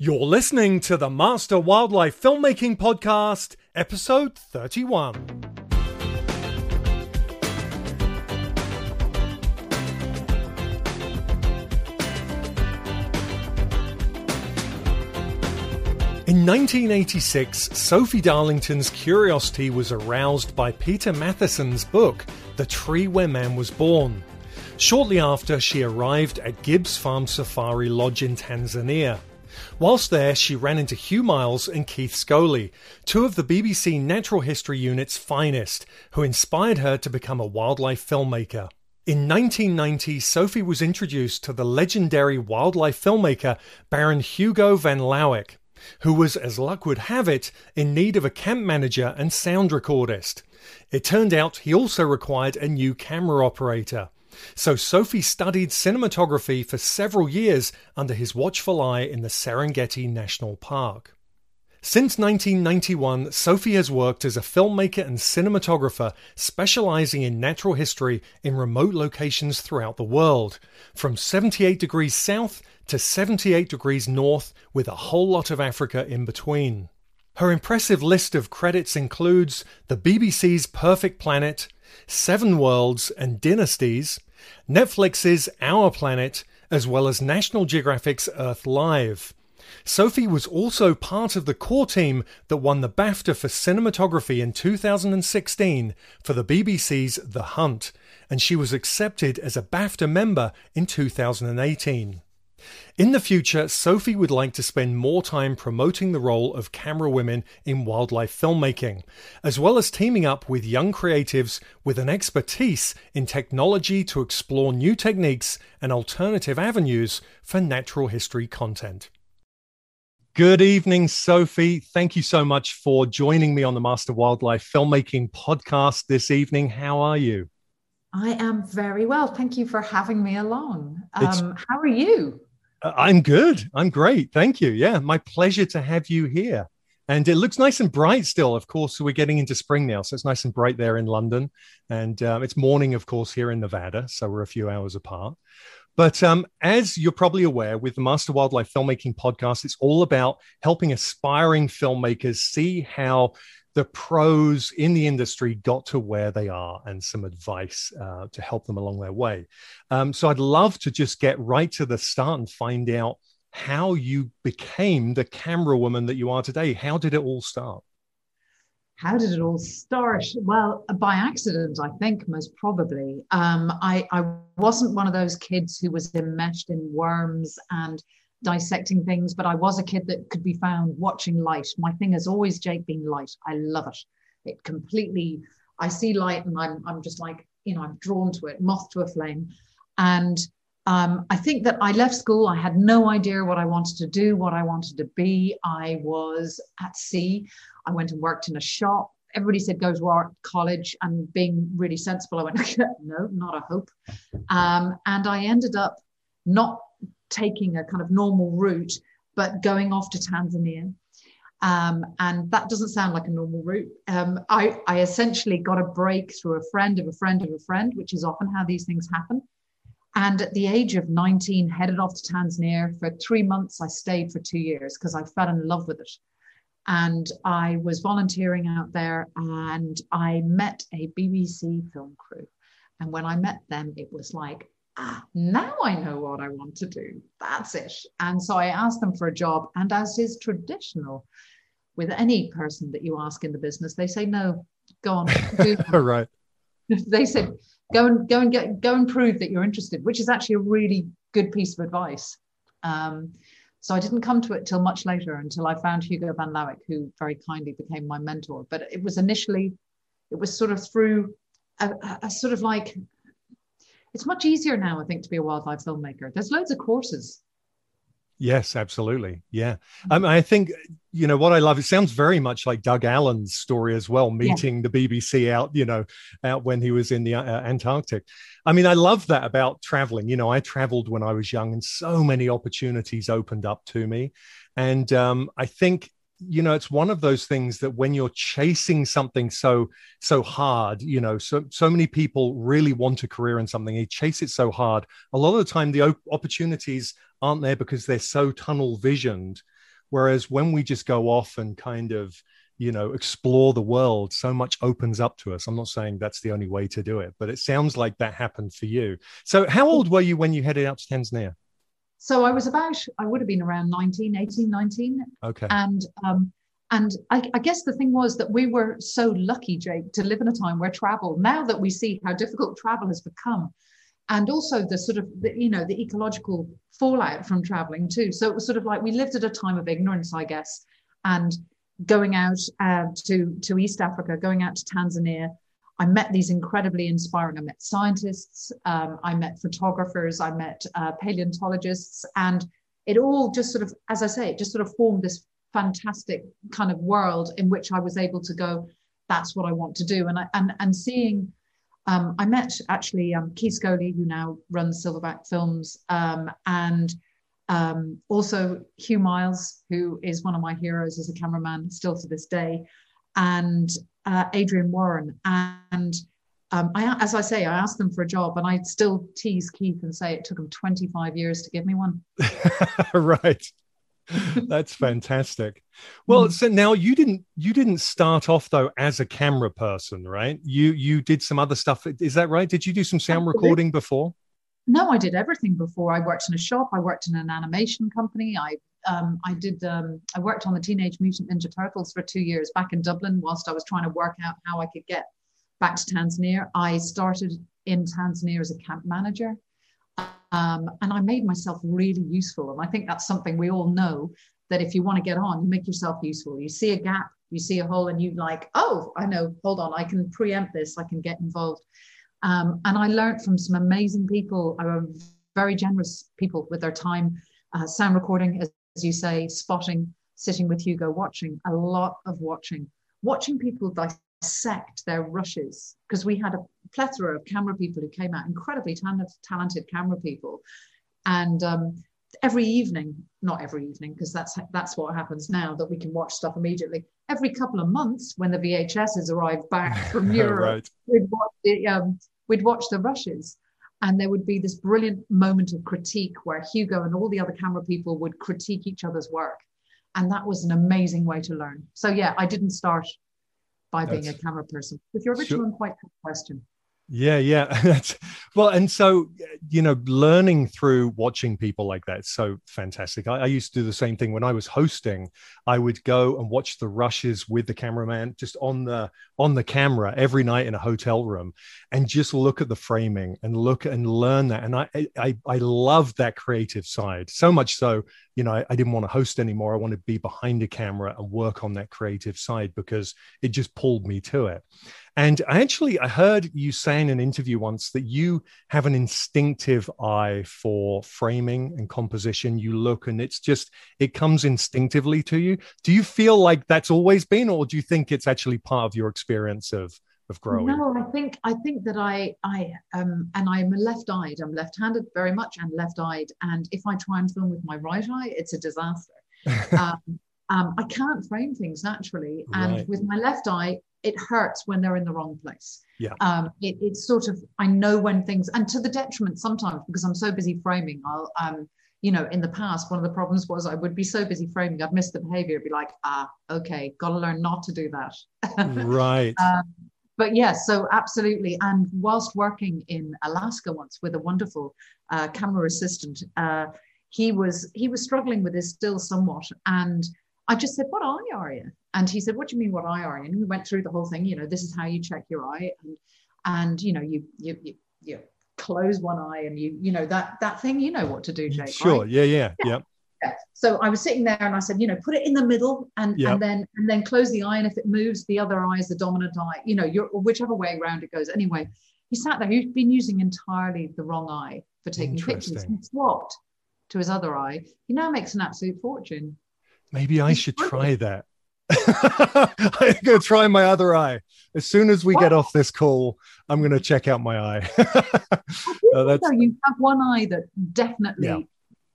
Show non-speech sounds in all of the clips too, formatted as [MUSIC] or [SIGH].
You're listening to the Master Wildlife Filmmaking Podcast, episode 31. In 1986, Sophie Darlington's curiosity was aroused by Peter Matthiessen's book, The Tree Where Man Was Born. Shortly after, she arrived at Gibbs Farm Safari Lodge in Tanzania. Whilst there, she ran into Hugh Miles and Keith Scholey, two of the BBC Natural History Unit's finest, who inspired her to become a wildlife filmmaker. In 1990, Sophie was introduced to the legendary wildlife filmmaker Baron Hugo van Lawick, who was, as luck would have it, in need of a camp manager and sound recordist. It turned out he also required a new camera operator. So Sophie studied cinematography for several years under his watchful eye in the Serengeti National Park. Since 1991, Sophie has worked as a filmmaker and cinematographer specializing in natural history in remote locations throughout the world, from 78 degrees south to 78 degrees north, with a whole lot of Africa in between. Her impressive list of credits includes the BBC's Perfect Planet, Seven Worlds and Dynasties, Netflix's Our Planet, as well as National Geographic's Earth Live. Sophie was also part of the core team that won the BAFTA for cinematography in 2016 for the BBC's The Hunt, and she was accepted as a BAFTA member in 2018. In the future, Sophie would like to spend more time promoting the role of camera women in wildlife filmmaking, as well as teaming up with young creatives with an expertise in technology to explore new techniques and alternative avenues for natural history content. Good evening, Sophie. Thank you so much for joining me on the Master Wildlife Filmmaking podcast this evening. How are you? I am very well. Thank you for having me along. Um, how are you? Uh, I'm good. I'm great. Thank you. Yeah, my pleasure to have you here. And it looks nice and bright still. Of course, we're getting into spring now, so it's nice and bright there in London. And um, it's morning, of course, here in Nevada, so we're a few hours apart. But um, as you're probably aware, with the Master Wildlife Filmmaking Podcast, it's all about helping aspiring filmmakers see how the pros in the industry got to where they are and some advice uh, to help them along their way. Um, so I'd love to just get right to the start and find out how you became the camera woman that you are today. How did it all start? How did it all start? Well, by accident, I think, most probably. Um, I, I wasn't one of those kids who was enmeshed in worms and dissecting things, but I was a kid that could be found watching light. My thing has always, Jake, been light. I love it. It completely, I see light and I'm, I'm just like, you know, I'm drawn to it, moth to a flame. And um, I think that I left school. I had no idea what I wanted to do, what I wanted to be. I was at sea. I went and worked in a shop. Everybody said go to art college, and being really sensible, I went, [LAUGHS] no, not a hope. Um, and I ended up not taking a kind of normal route, but going off to Tanzania. Um, and that doesn't sound like a normal route. Um, I, I essentially got a break through a friend of a friend of a friend, which is often how these things happen. And at the age of 19, headed off to Tanzania for three months. I stayed for two years because I fell in love with it. And I was volunteering out there and I met a BBC film crew. And when I met them, it was like, ah, now I know what I want to do. That's it. And so I asked them for a job. And as is traditional with any person that you ask in the business, they say, no, go on. [LAUGHS] right. [LAUGHS] They said, go and go and get go and prove that you're interested, which is actually a really good piece of advice. Um, so I didn't come to it till much later until I found Hugo van Lawick, who very kindly became my mentor. But it was initially, it was sort of through a, a sort of like it's much easier now, I think, to be a wildlife filmmaker. There's loads of courses. Yes, absolutely. Yeah. Um, I think, you know, what I love, it sounds very much like Doug Allan's story as well, meeting yeah. the BBC out, you know, out when he was in the uh, Antarctic. I mean, I love that about traveling. You know, I traveled when I was young and so many opportunities opened up to me. And um, I think you know it's one of those things that when you're chasing something so so hard you know so so many people really want a career in something they chase it so hard. A lot of the time the opportunities aren't there because they're so tunnel visioned. Whereas when we just go off and kind of you know explore the world so much opens up to us. I'm not saying that's the only way to do it but it sounds like that happened for you. So how old were you when you headed out to tanzania so I was about, I would have been around 19, 18, 19. Okay. And, um, and I, I, guess the thing was that we were so lucky, Jake, to live in a time where travel, now that we see how difficult travel has become, and also the sort of, the, you know, the ecological fallout from traveling too. So it was sort of like we lived at a time of ignorance, I guess, and going out uh, to, to East Africa, going out to Tanzania, I met these incredibly inspiring. I met scientists, um, I met photographers, I met uh, paleontologists, and it all just sort of, as I say, it just sort of formed this fantastic kind of world in which I was able to go. That's what I want to do, and I, and and seeing. Um, I met actually um, Keith Scholey, who now runs Silverback Films, um, and um, also Hugh Miles, who is one of my heroes as a cameraman still to this day and uh, Adrian Warren. And um, I, as I say, I asked them for a job, and I still tease Keith and say it took him 25 years to give me one. [LAUGHS] right. That's fantastic. Well, mm. so now you didn't you didn't start off though as a camera person, right? You you did some other stuff. Is that right? Did you do some sound recording before? No, I did everything before. I worked in a shop. I worked in an animation company. I um, I did um, I worked on the Teenage Mutant Ninja Turtles for two years back in Dublin whilst I was trying to work out how I could get back to Tanzania. I started in Tanzania as a camp manager. Um, and I made myself really useful. And I think that's something we all know that if you want to get on, you make yourself useful. You see a gap, you see a hole, and you like, oh, I know, hold on, I can preempt this, I can get involved. Um, and I learned from some amazing people, very generous people with their time. Uh, sound recording as as you say, spotting, sitting with Hugo, watching, a lot of watching, watching people dissect their rushes, because we had a plethora of camera people who came out, incredibly talented, talented camera people. And um, every evening, not every evening, because that's that's what happens now that we can watch stuff immediately. Every couple of months, when the VHS has arrived back [LAUGHS] from Europe, right. we'd, watch the, um, we'd watch the rushes and there would be this brilliant moment of critique where Hugo and all the other camera people would critique each other's work. And that was an amazing way to learn. So, yeah, I didn't start by That's, being a camera person. With your original sure. and quite good question. Yeah, yeah. [LAUGHS] Well, and so you know, learning through watching people like that is so fantastic. I, I, used to do the same thing when I was hosting. I would go and watch the rushes with the cameraman just on the on the camera every night in a hotel room, and just look at the framing and look and learn that. And I I I love that creative side so much so. You know, I, I didn't want to host anymore. I wanted to be behind a camera and work on that creative side because it just pulled me to it. And I actually I heard you say in an interview once that you have an instinctive eye for framing and composition. You look and it's just it comes instinctively to you. Do you feel like that's always been, or do you think it's actually part of your experience of of growing? No, I think I think that I I um and I'm left-eyed. I'm left-handed very much and left-eyed. And if I try and film with my right eye, it's a disaster. [LAUGHS] um, um, I can't frame things naturally, and right. with my left eye, it hurts when they're in the wrong place. Yeah. Um, it, it's sort of I know when things and to the detriment sometimes because I'm so busy framing. I'll um, you know, in the past, one of the problems was I would be so busy framing, I'd miss the behavior, be like, ah, okay, got to learn not to do that. [LAUGHS] right. um, but yes, so absolutely. And whilst working in Alaska once with a wonderful uh, camera assistant, uh, he was he was struggling with this still somewhat, and I just said, "What eye are you?" And he said, "What do you mean, what eye are you?" And we went through the whole thing. You know, this is how you check your eye, and and you know, you you you, you close one eye, and you you know that that thing. You know what to do, Jake. Sure. Right? Yeah, yeah. Yeah. Yeah. So I was sitting there and I said, you know, put it in the middle and, yep. and then and then close the eye. And if it moves, the other eye is the dominant eye, you know, you're whichever way around it goes. Anyway, he sat there, he'd been using entirely the wrong eye for taking pictures. He swapped to his other eye, he now makes an absolute fortune. Maybe I should try that. [LAUGHS] I'm going to try my other eye. As soon as we what? get off this call, I'm going to check out my eye. [LAUGHS] oh, that's... You have one eye that definitely, yeah.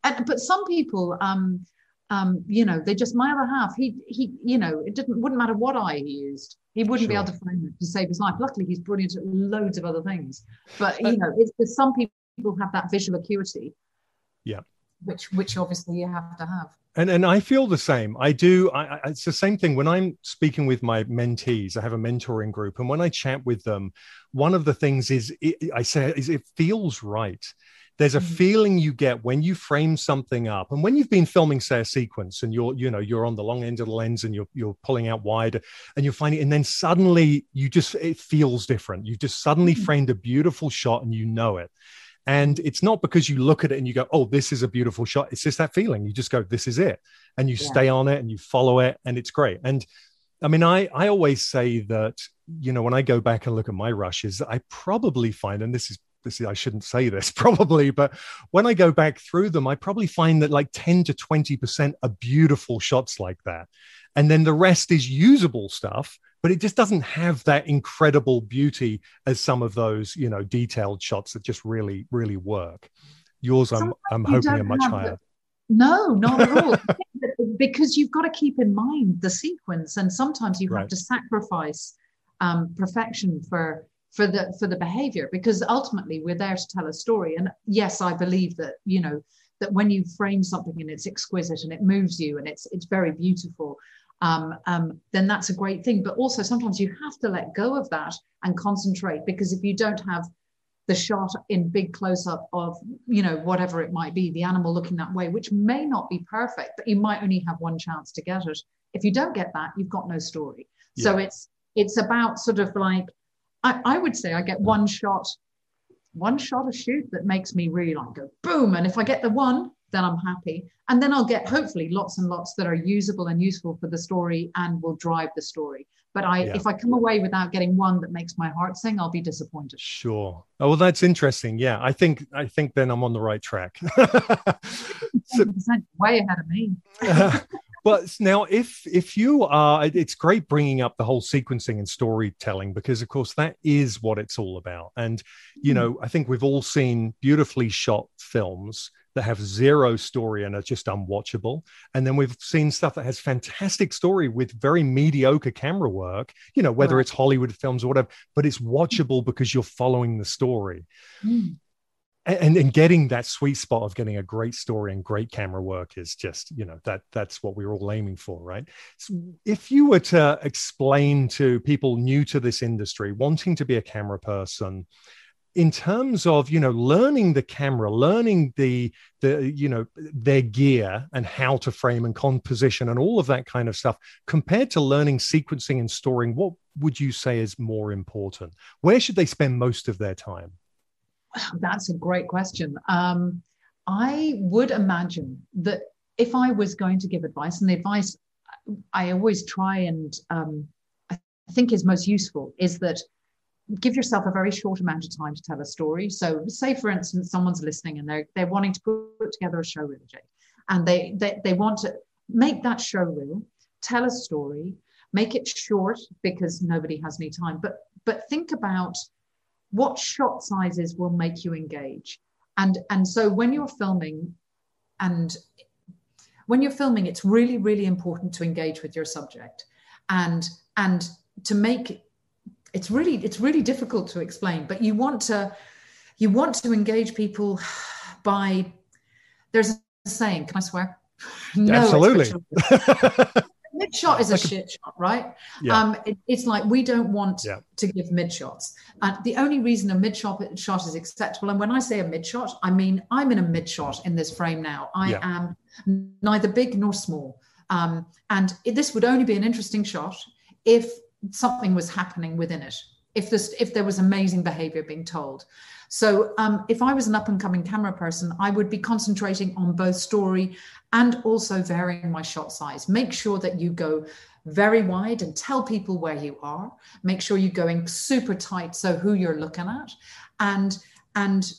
And, but some people, um, um, you know, they just my other half. He he, you know, it didn't wouldn't matter what eye he used. He wouldn't sure. be able to frame it to save his life. Luckily, he's brilliant at loads of other things. But you know, it's some people have that visual acuity. Yeah. Which which obviously you have to have. And and I feel the same. I do. I, it's the same thing when I'm speaking with my mentees. I have a mentoring group, and when I chat with them, one of the things is it, I say is it feels right. There's a mm-hmm. feeling you get when you frame something up, and when you've been filming, say, a sequence, and you're you know you're on the long end of the lens, and you're you're pulling out wide, and you're finding, and then suddenly you just it feels different. You've just suddenly mm-hmm. framed a beautiful shot, and you know it. And it's not because you look at it and you go, oh, this is a beautiful shot. It's just that feeling. You just go, this is it. And you yeah. stay on it and you follow it and it's great. And I mean, I, I always say that, you know, when I go back and look at my rushes, I probably find, and this is this is, I shouldn't say this [LAUGHS] probably, but when I go back through them, I probably find that like 10 to 20% are beautiful shots like that. And then the rest is usable stuff but it just doesn't have that incredible beauty as some of those you know detailed shots that just really really work yours i'm i'm hoping are much higher the, no not at all [LAUGHS] [LAUGHS] because you've got to keep in mind the sequence and sometimes you right. have to sacrifice um, perfection for for the for the behavior because ultimately we're there to tell a story and yes i believe that you know that when you frame something and it's exquisite and it moves you and it's it's very beautiful um, um, then that's a great thing. But also sometimes you have to let go of that and concentrate because if you don't have the shot in big close up of you know whatever it might be, the animal looking that way, which may not be perfect, but you might only have one chance to get it. If you don't get that, you've got no story. Yeah. So it's it's about sort of like I, I would say I get one shot, one shot of shoot that makes me really like go boom. And if I get the one, then I'm happy. And then I'll get hopefully lots and lots that are usable and useful for the story and will drive the story. But I, yeah. if I come away without getting one that makes my heart sing, I'll be disappointed. Sure. Oh well, that's interesting. Yeah, I think I think then I'm on the right track. [LAUGHS] so, way ahead of me. [LAUGHS] but now if if you are it's great bringing up the whole sequencing and storytelling because of course that is what it's all about and you hmm. know i think we've all seen beautifully shot films that have zero story and are just unwatchable. And then we've seen stuff that has fantastic story with very mediocre camera work, you know, whether right. it's Hollywood films or whatever, but it's watchable because you're following the story. Mm. And, and getting that sweet spot of getting a great story and great camera work is just you know that that's what we're all aiming for right? So if you were to explain to people new to this industry wanting to be a camera person in terms of you know learning the camera learning the the you know their gear and how to frame and composition and all of that kind of stuff compared to learning sequencing and storing what would you say is more important? Where should they spend most of their time [SIGHS] that's a great question um, i would imagine that if i was going to give advice and the advice i always try and um, i think is most useful is that give yourself a very short amount of time to tell a story. So, say for instance, someone's listening and they're they're wanting to put together a show reel, and they, they they want to make that show reel, tell a story, make it short because nobody has any time. But but think about what shot sizes will make you engage. And and so when you're filming and when you're filming, it's really, really important to engage with your subject. And and to make it's really it's really difficult to explain but you want to you want to engage people by there's a saying can i swear? [LAUGHS] No absolutely [LAUGHS] mid shot is a shit shot right yeah. um it, it's like we don't want yeah. to give mid shots and the only reason a mid shot shot is acceptable and when i say a mid shot i mean i'm in a mid shot in this frame now i yeah. am neither big nor small um, and it, this would only be an interesting shot if something was happening within it if this if there was amazing behavior being told. So um, if i was an up and coming camera person i would be concentrating on both story and also varying my shot size. Make sure that you go very wide and tell people where you are. Make sure you're going super tight so who you're looking at. And and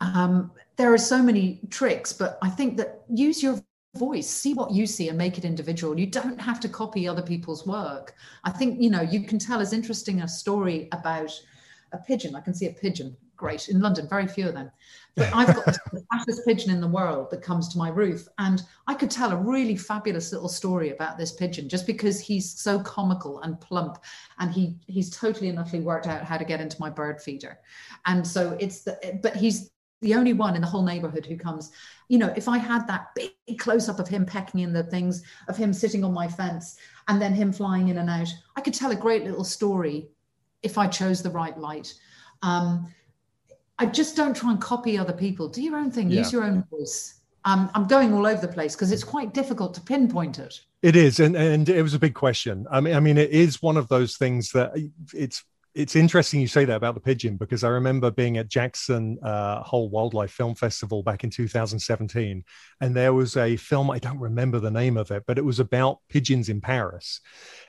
um, there are so many tricks, but I think that use your voice see what you see and make it individual. You don't have to copy other people's work. I think you know you can tell as interesting a story about a pigeon. I can see a pigeon. Great. In london very few of them. But i've got the fastest pigeon in the world that comes to my roof and i could tell a really fabulous little story about this pigeon just because he's so comical and plump and he he's totally and utterly worked out how to get into my bird feeder. And so it's the but he's the only one in the whole neighborhood who comes you know if i had that big close up of him pecking in the things of him sitting on my fence and then him flying in and out i could tell a great little story if i chose the right light. Um, i just don't try and copy other people. Do your own thing. Yeah. use your own voice. Um, i'm going all over the place because it's quite difficult to pinpoint it. It is and and it was a big question. I mean i mean it is one of those things that it's it's interesting you say that about the pigeon because I remember being at Jackson uh, Hole Wildlife Film Festival back in 2017, and there was a film I don't remember the name of it, but it was about pigeons in Paris,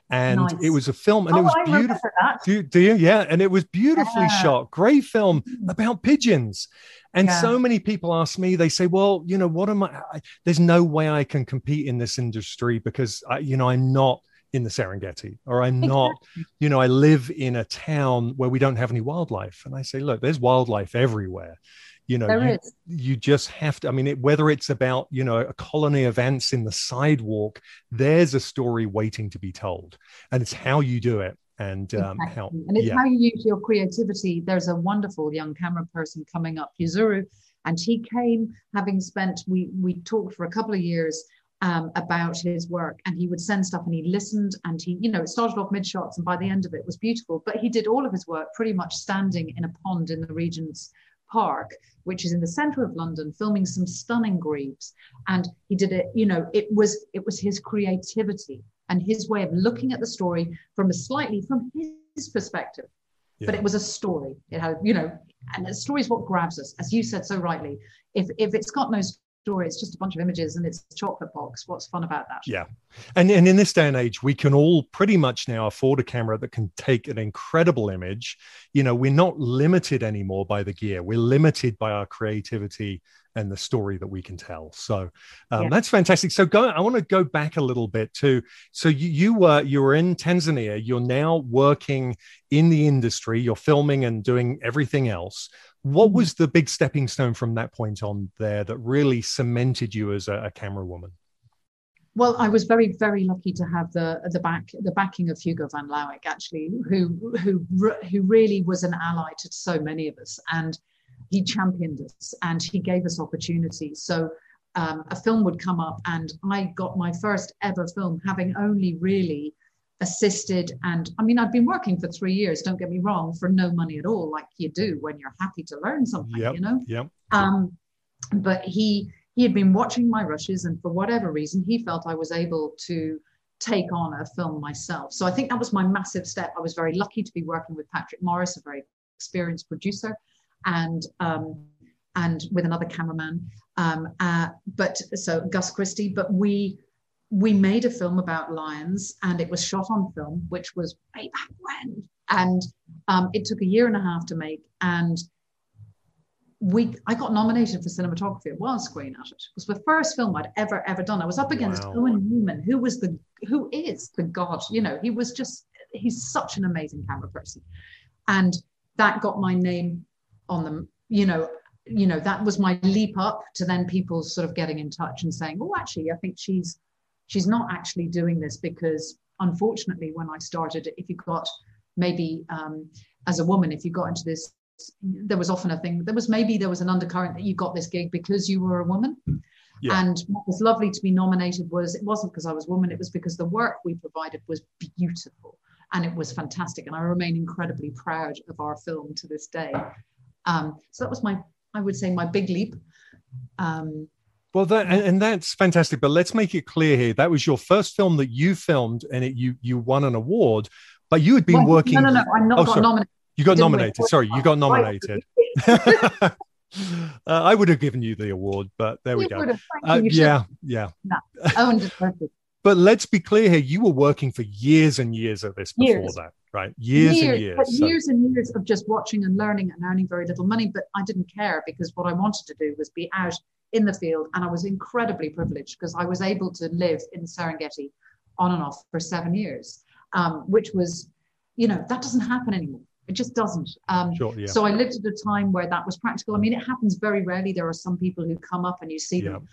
and nice. it was a film, and oh, it was beautiful. Do, do, you? Yeah, and it was beautifully yeah. shot, great film mm. about pigeons. And yeah. so many people ask me, they say, well, you know, what am I, I? There's no way I can compete in this industry because, I, you know, I'm not in the Serengeti, or I'm not, you know, I live in a town where we don't have any wildlife. And I say, look, there's wildlife everywhere. You know, you, you, just have to. I mean, it, whether it's about, you know, a colony of ants in the sidewalk, there's a story waiting to be told. And it's how you do it. And um, exactly. how, and it's yeah. how you use your creativity. There's a wonderful young camera person coming up, Yuzuru, and he came having spent. We we talked for a couple of years um, about his work and he would send stuff and he listened and he you know it started off mid shots and by the end of it was beautiful but he did all of his work pretty much standing in a pond in the regent's park which is in the center of london filming some stunning grebes and he did it you know it was it was his creativity and his way of looking at the story from a slightly from his perspective. Yeah. but it was a story. It had you know and a story is what grabs us as you said so rightly. If if it's got no story. It's just a bunch of images and it's a chocolate box. What's fun about that? Yeah. And, and in this day and age, we can all pretty much now afford a camera that can take an incredible image. You know, we're not limited anymore by the gear, we're limited by our creativity and the story that we can tell. So um, yeah. that's fantastic. So go. I want to go back a little bit to. So you, you were you were in Tanzania. You're now working in the industry. You're filming and doing everything else. What mm-hmm. was the big stepping stone from that point on there that really cemented you as a, a camera woman? Well, I was very, very lucky to have the the back the backing of Hugo van Lawick, actually, who who who really was an ally to so many of us, and he championed us and he gave us opportunities. So um, a film would come up, and I got my first ever film, having only really assisted and i mean i've been working for three years don't get me wrong for no money at all like you do when you're happy to learn something yep, you know? yeah um but he he had been watching my rushes and for whatever reason he felt i was able to take on a film myself. So i think that was my massive step. I was very lucky to be working with patrick morris a very experienced producer and um and with another cameraman. Um uh, but so gus christie but we we made a film about lions and it was shot on film, which was way back when. And um, it took a year and a half to make. And we I got nominated for cinematography at Wildscreen at it. It was the first film I'd ever, ever done. I was up against wow. Owen Newman, who was the who is the god, you know, he was just he's such an amazing camera person. And that got my name on them, you know, you know, that was my leap up to then people sort of getting in touch and saying, Oh, actually, I think she's she's not actually doing this because unfortunately when i started if you got maybe um, as a woman if you got into this there was often a thing there was maybe there was an undercurrent that you got this gig because you were a woman. Yeah. and what was lovely to be nominated was it wasn't because i was a woman it was because the work we provided was beautiful and it was fantastic. And i remain incredibly proud of our film to this day. Um, so that was my i would say my big leap. Um, well, that and, that's fantastic. But let's make it clear here: that was your first film that you filmed, and it you you won an award. But you had been well, working. No, no, no. I'm not oh, got nominated. You got nominated. Sorry, you got [LAUGHS] nominated. [LAUGHS] uh, I would have given you the award, but there we go. Uh, yeah, yeah. No, it. but let's be clear here: you were working for years and years at this before Years. that, right? Years, years, and years. but So- years and years of just watching and learning and earning very little money. But I didn't care because what I wanted to do was be out in the field, and I was incredibly privileged because I was able to live in Serengeti on and off for seven years, um, which was, you know, that doesn't happen anymore. It just doesn't. Um, Sure, yeah. So I lived at a time where that was practical. I mean, it happens very rarely. There are some people who come up and you see them.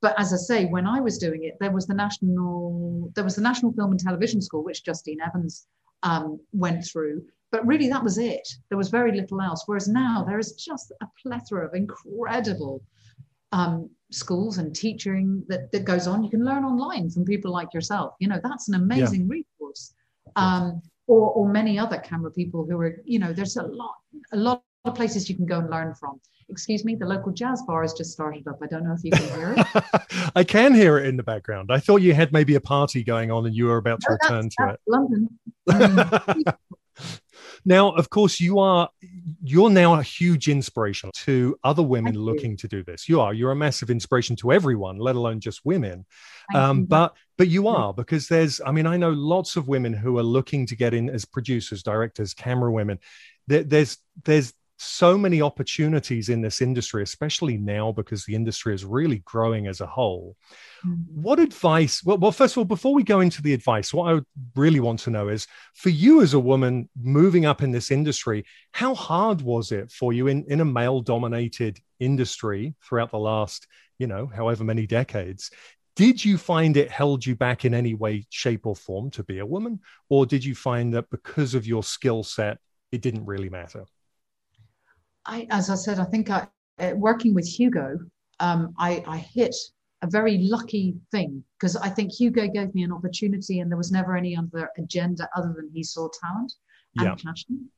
But as I say, when I was doing it, there was the national there was the National Film and Television School, which Justine Evans um, went through. But really, that was it. There was very little else. Whereas now there is just a plethora of incredible um, schools and teaching that, that goes on. You can learn online from people like yourself. You know, that's an amazing resource. Um, or, or many other camera people who are, you know, there's a lot, a lot of places you can go and learn from. Excuse me, the local jazz bar has just started up. I don't know if you can hear it. [LAUGHS] I can hear it in the background. I thought you had maybe a party going on and you were about to return to that's London. Um, [LAUGHS] it. Now, of course, you are you're now a huge inspiration to other women looking to do this. You are. You're a massive inspiration to everyone, let alone just women. Um, but but you are because there's I mean I know lots of women who are looking to get in as producers, directors, camera women. There, there's there's so many opportunities in this industry, especially now because the industry is really growing as a whole. Mm. What advice? Well, well, first of all, before we go into the advice, what I really want to know is for you as a woman moving up in this industry, how hard was it for you in, in a male dominated industry throughout the last, you know, however many decades? Did you find it held you back in any way, shape, or form to be a woman? Or did you find that because of your skill set, it didn't really matter? I, as I said, I think I, uh, working with Hugo, um, I, I hit a very lucky thing because I think Hugo gave me an opportunity and there was never any other agenda other than he saw talent and Yeah. passion.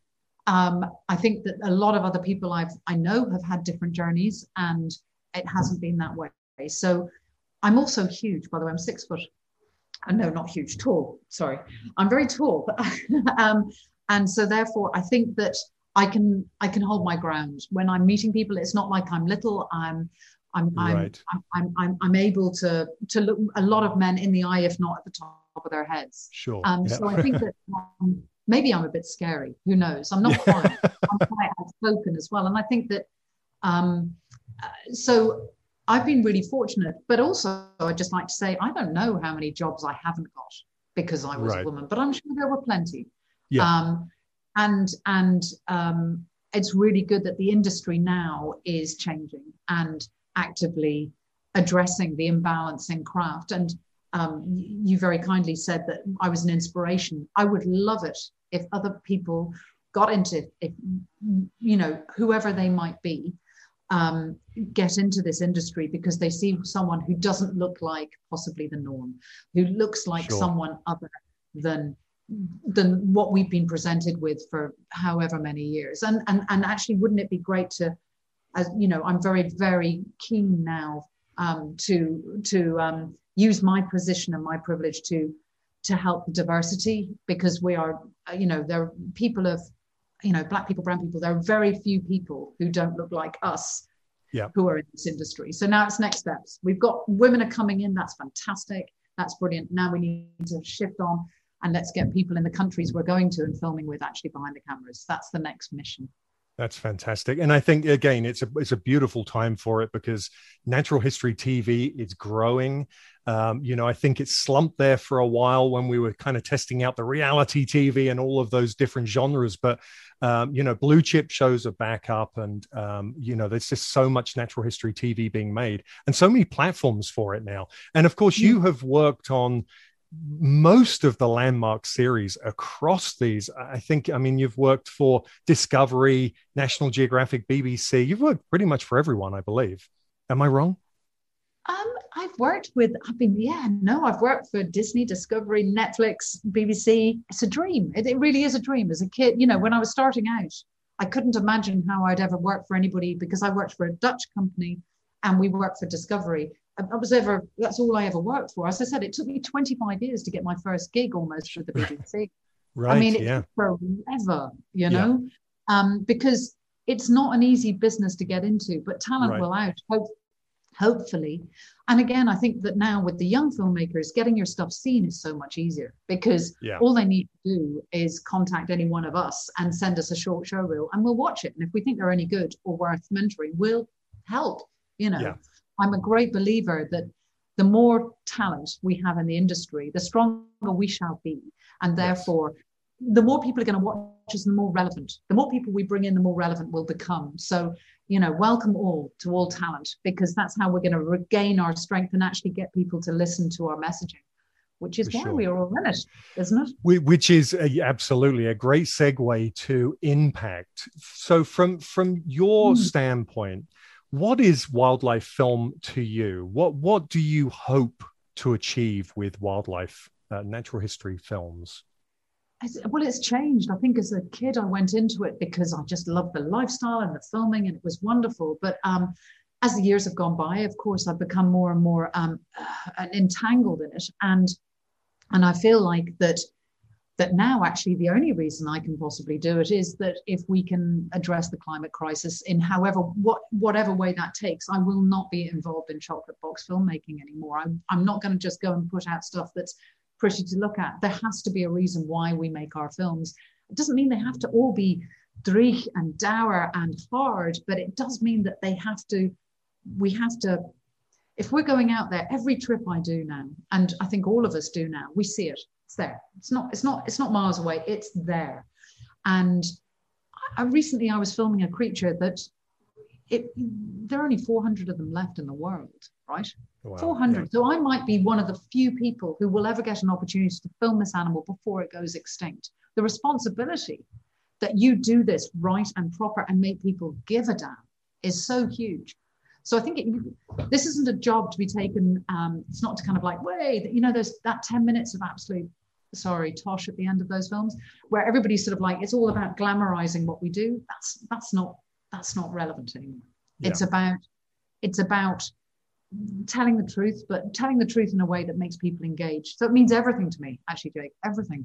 Um, I think that a lot of other people I've I know have had different journeys and it hasn't been that way. So I'm also huge, by the way. I'm six foot. Uh, no, not huge, tall. Sorry, I'm very tall. [LAUGHS] um, and so therefore, I think that I can I can hold my ground when I'm meeting people. It's not like I'm little. I'm I'm I'm, Right. I'm, I'm, I'm I'm able to to look a lot of men in the eye, if not at the top of their heads. Sure. Um, yeah. So I think that [LAUGHS] um, maybe I'm a bit scary. Who knows? I'm not quite. I'm quite outspoken as well, and I think that. Um, uh, so I've been really fortunate, but also I'd just like to say I don't know how many jobs I haven't got because I was Right. a woman, but I'm sure there were plenty. Yeah. Um, and and um, it's really good that the industry now is changing and actively addressing the imbalance in craft. And um, you very kindly said that I was an inspiration. I would love it if other people got into if you know whoever they might be um, get into this industry because they see someone who doesn't look like possibly the norm, who looks like Sure. someone other than than what we've been presented with for however many years. And and and actually, wouldn't it be great to, as you know, I'm very very keen now um, to to um, use my position and my privilege to to help the diversity because we are, uh, you know, there are people of, you know, black people, brown people. There are very few people who don't look like us. Yeah. Who are in this industry. So now it's next steps. We've got women are coming in. That's fantastic. That's brilliant. Now we need to shift on and let's get people in the countries we're going to and filming with actually behind the cameras. That's the next mission. That's fantastic, and I think again, it's a it's a beautiful time for it because natural history TV is growing. Um, you know, I think it slumped there for a while when we were kind of testing out the reality TV and all of those different genres. But um, you know, blue chip shows are back up, and um, you know, there's just so much natural history TV being made, and so many platforms for it now. And of course, you have worked on most of the landmark series across these i think i mean you've worked for discovery national geographic bbc you've worked pretty much for everyone i believe am i wrong Um, I've worked with, I've been, yeah, no, I've worked for Disney, Discovery, Netflix, BBC. It's a dream. It, it really is a dream. As a kid, you know, when I was starting out, I couldn't imagine how I'd ever work for anybody because I worked for a Dutch company and we worked for Discovery. I, was ever, that's all I ever worked for. As I said, it took me 25 years to get my first gig almost with the [LAUGHS] BBC. right I mean, yeah forever, you Yeah. know, um, because it's not an easy business to get into, but talent Right. will out. Hope, hopefully. And again, I think that now with the young filmmakers, getting your stuff seen is so much easier because yeah. all they need to do is contact any one of us and send us a short show reel and we'll watch it. And if we think they're any good or worth mentoring, we'll help. You know, yeah. I'm a great believer that the more talent we have in the industry, the stronger we shall be. And therefore, the more people are going to watch us, the more relevant. The more people we bring in, the more relevant we'll become. So you know, welcome all to all talent because that's how we're going to regain our strength and actually get people to listen to our messaging. Which is For why sure. we are all in it, isn't it? Which is a, absolutely a great segue to impact. So, from from your mm. standpoint, what is wildlife film to you? What what do you hope to achieve with wildlife uh, natural history films? well, it's changed. I think as a kid, I went into it because I just loved the lifestyle and the filming, and it was wonderful. But um, as the years have gone by, of course, I've become more and more um, uh, entangled in it, and and I feel like that that now actually the only reason I can possibly do it is that if we can address the climate crisis in however what whatever way that takes, I will not be involved in chocolate box filmmaking anymore. I'm I'm not going to just go and put out stuff that's pretty to look at. There has to be a reason why we make our films. It doesn't mean they have to all be dreich and dour and hard, but it does mean that they have to, we have to, if we're going out there, every trip I do now, and I think all of us do now, we see it. It's there. It's not, it's not, it's not miles away. It's there. And I, recently I was filming a creature that it, there are only 400 of them left in the world, right? Oh, wow. 400. Yeah. So I might be one of the few people who will ever get an opportunity to film this animal before it goes extinct. The responsibility that you do this right and proper and make people give a damn is so huge. So I think it, this isn't a job to be taken. Um, it's not to kind of like, wait, you know, there's that 10 minutes of absolute, sorry, tosh at the end of those films where everybody's sort of like, it's all about glamorizing what we do. That's that's not that's not relevant anymore. Yeah. It's about it's about telling the truth, but telling the truth in a way that makes people engage. So it means everything to me, actually, Jake, everything.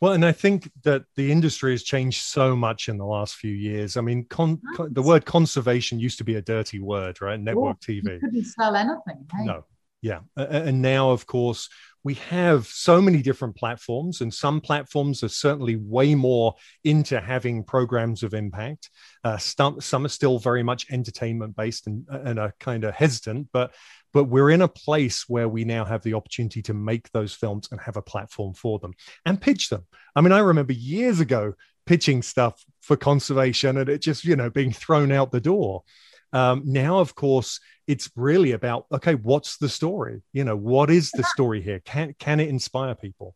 Well, and I think that the industry has changed so much in the last few years. I mean, con- the word conservation used to be a dirty word, right? Network oh, TV. You couldn't sell anything. Hey? No, yeah. And now, of course, we have so many different platforms, and some platforms are certainly way more into having programs of impact. Uh, some, some are still very much entertainment based and, and are kind of hesitant, but but we're in a place where we now have the opportunity to make those films and have a platform for them and pitch them. I mean, I remember years ago pitching stuff for conservation and it just you know being thrown out the door. Um, now, of course, it's really about okay, what's the story? You know, what is the story here? Can can it inspire people?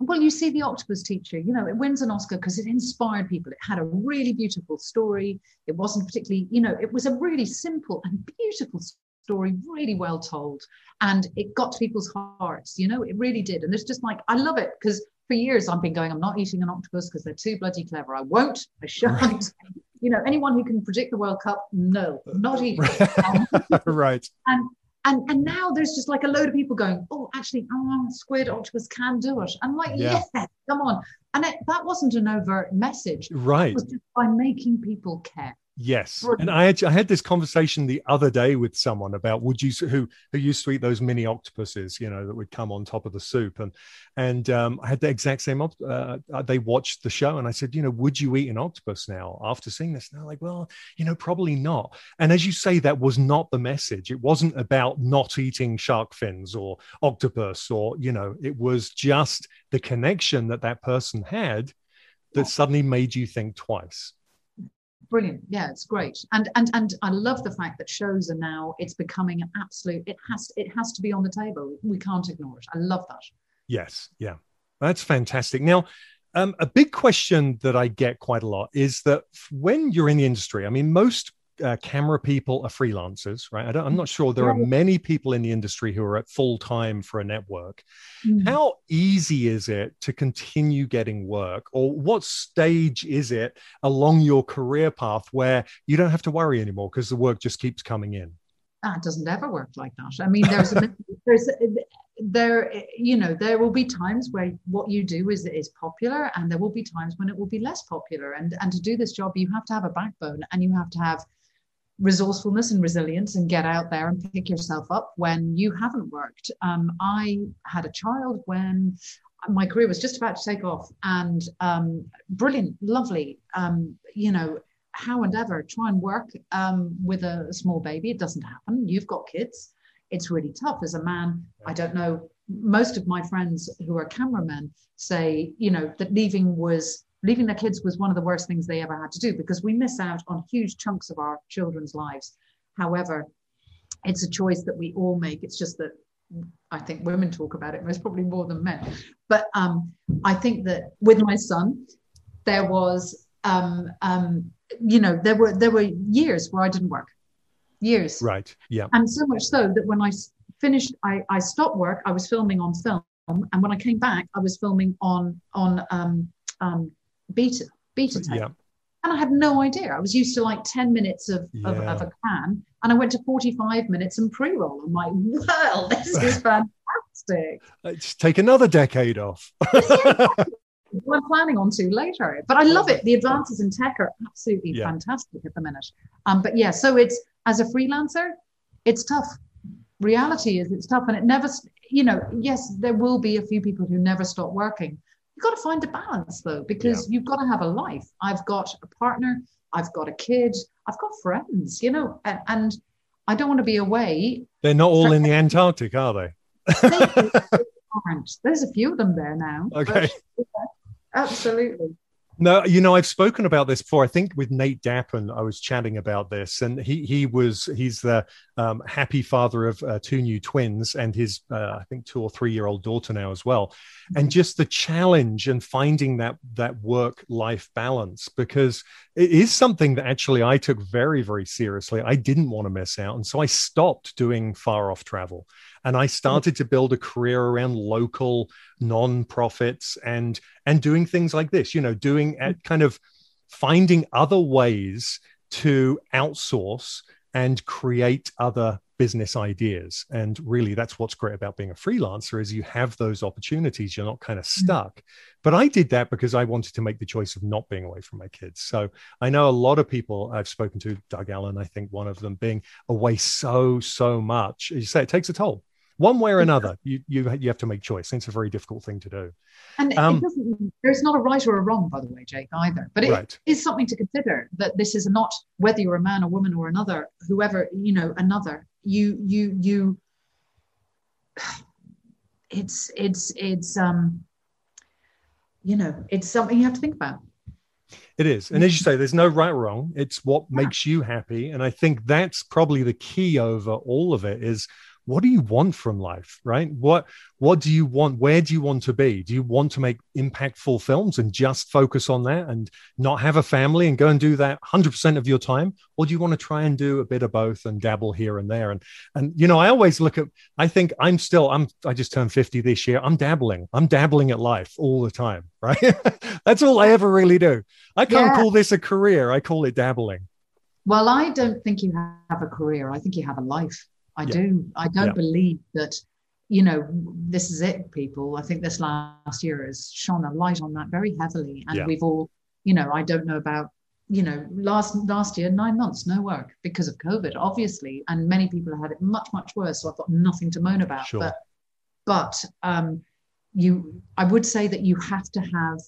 Well, you see, the Octopus Teacher, you know, it wins an Oscar because it inspired people. It had a really beautiful story. It wasn't particularly, you know, it was a really simple and beautiful story, really well told, and it got to people's hearts. You know, it really did. And it's just like I love it because for years I've been going, I'm not eating an octopus because they're too bloody clever. I won't. I shan't. Right [LAUGHS] you know, anyone who can predict the World Cup, no, not even. [LAUGHS] right. And and and now there's just like a load of people going, oh, actually, oh, squid octopus can do it. I'm like, yeah, yeah come on. And it, that wasn't an overt message. Right. It was just by making people care. Yes, and I had I had this conversation the other day with someone about would you who who used to eat those mini octopuses, you know, that would come on top of the soup, and and um, I had the exact same. Uh, they watched the show, and I said, you know, would you eat an octopus now after seeing this? And they're like, well, you know, probably not. And as you say, that was not the message. It wasn't about not eating shark fins or octopus, or you know, it was just the connection that that person had that suddenly made you think twice brilliant. Yeah it's great. And and and i love the fact that shows are now it's becoming an absolute it has it has to be on the table. We can't ignore it. I love that. Yes. Yeah. That's fantastic. Now um, a big question that I get quite a lot is that when you're in the industry, I mean, most uh, camera people are freelancers, right? I am not sure there are many people in the industry who are at full time for a network. Mm-hmm. How easy is it to continue getting work, or what stage is it along your career path where you don't have to worry anymore because the work just keeps coming in? That ah, doesn't ever work like that. I mean, there's a, [LAUGHS] there's a, there you know there will be times where what you do is is popular and there will be times when it will be less popular and and to do this job you have to have a backbone and you have to have resourcefulness and resilience and get out there and pick yourself up when you haven't worked. Um, I had a child when my career was just about to take off and um, brilliant, lovely, um, you know, how and ever try and work um, with a, a small baby. It doesn't happen. You've got kids. It's really tough as a man. I don't know. Most of my friends who are cameramen say, you know, that leaving was leaving their kids was one of the worst things they ever had to do because we miss out on huge chunks of our children's lives. However, it's a choice that we all make. It's just that I think women talk about it most probably more than men. But um, I think that with my son, there was, um, um, you know, there were there were years where I didn't work, years. Right. Yeah. And so much so that when I finished, I, I stopped work. I was filming on film, and when I came back, I was filming on on um, um, beta beta tape. Yeah. And I had no idea. I was used to like 10 minutes of, yeah. of, of, a can, and I went to 45 minutes and pre roll. I'm like, well, this is [LAUGHS] fantastic. Let's take another decade off. [LAUGHS] I'm planning on to later, but I love it. The advances in tech are absolutely yeah. fantastic at the minute. Um, but yeah, so it's as a freelancer, it's tough. Reality is it's tough, and it never, you know, yes, there will be a few people who never stop working, you've got to find a balance though, because yeah. you've got to have a life. I've got a partner, I've got a kid, I've got friends, you know, and, and I don't want to be away. They're not all in the Antarctic, are they? they [LAUGHS] aren't. There's a few of them there now. Okay. But, yeah, absolutely. No, you know, I've spoken about this before. I think with Nate Dappen, I was chatting about this, and he he was he's the um, happy father of uh, two new twins and his uh, I think two or three year old daughter now as well, and just the challenge and finding that that work life balance because it is something that actually I took very very seriously. I didn't want to miss out, and so I stopped doing far off travel and I started to build a career around local non-profits and and doing things like this. You know, doing at kind of finding other ways to outsource and create other business ideas and really that's what's great about being a freelancer is you have those opportunities you're not kind of mm. stuck mm. but i did that because i wanted to make the choice of not being away from my kids so i know a lot of people i've spoken to doug allan i think one of them being away so so much as you say it takes a toll one way or another you you, you have to make choice. It's a very difficult thing to do. And um, there's not a right or a wrong by the way jake either. But it right. is something to consider that this is not whether you're a man or woman or another whoever you know another. You you you [SIGHS] it's it's it's um you know it's something you have to think about. It is. And as you say there's no right or wrong. It's what makes you happy. And i think that's probably the key over all of it is what do you want from life right? What what do you want where do you want to be? Do you want to make impactful films and just focus on that and not have a family and go and do that 100% of your time? Or do you want to try and do a bit of both and dabble here and there? And and you know i always look at i think i'm still i'm i just turned 50 this year. I'm dabbling. I'm dabbling at life all the time [LAUGHS] right? That's all i ever really do. I can't yeah. call this a career. I call it dabbling. Well i don't think you have a career. I think you have a life I yeah. do. I don't yeah. believe that, you know, this is it, people. I think this last year has shone a light on that very heavily. And yeah. we've all, you know, I don't know about, you know, last last year, nine months, no work because of COVID, obviously. And many people have had it much, much worse. So I've got nothing to moan about. Sure. But but um you I would say that you have to have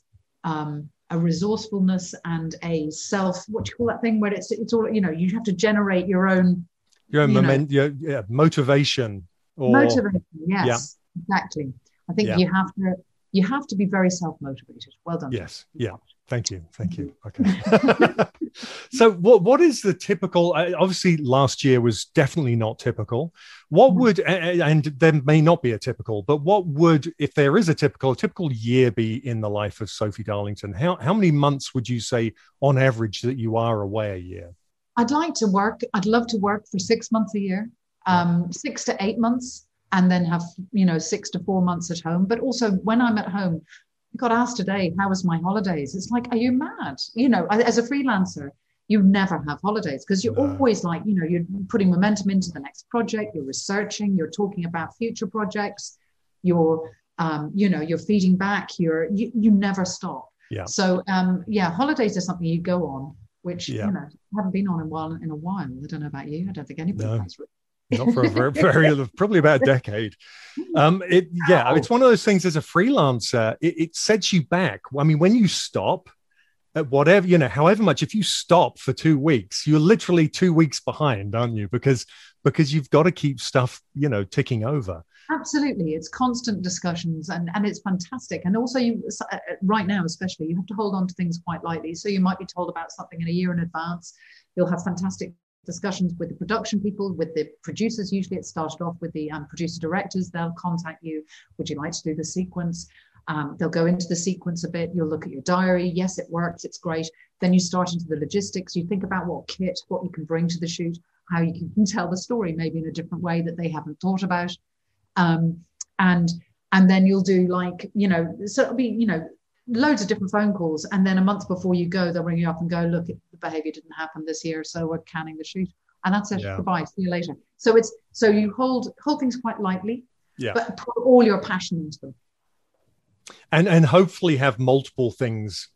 um a resourcefulness and a self what do you call that thing where it's it's all you know you have to generate your own your own moment, your, yeah, motivation. Or, motivation, yes, yeah. exactly. I think yeah. you have to you have to be very self motivated. Well done. Yes, yeah. Thank you, thank you. Okay. [LAUGHS] so, what what is the typical? Obviously, last year was definitely not typical. What mm-hmm. would and there may not be a typical, but what would, if there is a typical, a typical year be in the life of Sophie Darlington? How how many months would you say on average that you are away a year? I'd like to work. I'd love to work for six months a year, um, six to eight months, and then have you know six to four months at home. But also when I'm at home, I got asked today, "How was my holidays?" It's like, are you mad? You know, as a freelancer, you never have holidays because you're no. always like, you know, you're putting momentum into the next project. You're researching. You're talking about future projects. You're, um, you know, you're feeding back. You're you, you never stop. Yeah. So um, yeah, holidays are something you go on which yeah. you know I haven't been on in a while. In a while, I don't know about you. I don't think anybody no. has. Not for a very, very probably about a [LAUGHS] decade. Um, it yeah, it's one of those things. As a freelancer, it, it sets you back. I mean, when you stop, at whatever you know however much if you stop for two weeks you're literally two weeks behind aren't you because because you've got to keep stuff you know ticking over absolutely it's constant discussions and and it's fantastic and also you uh, right now especially you have to hold on to things quite lightly so you might be told about something in a year in advance you'll have fantastic discussions with the production people with the producers usually it started off with the um, producer directors they'll contact you would you like to do the sequence um, they'll go into the sequence a bit. You'll look at your diary. Yes, it works. It's great. Then you start into the logistics. You think about what kit, what you can bring to the shoot, how you can [LAUGHS] tell the story maybe in a different way that they haven't thought about. Um, and and then you'll do like you know so it'll be you know loads of different phone calls. And then a month before you go they'll ring you up and go look the behavior didn't happen this year so we're canning the shoot. And that's it. Yeah. goodbye. See you later. So it's so you hold hold things quite lightly yeah. but put all your passion into them. And and hopefully have multiple things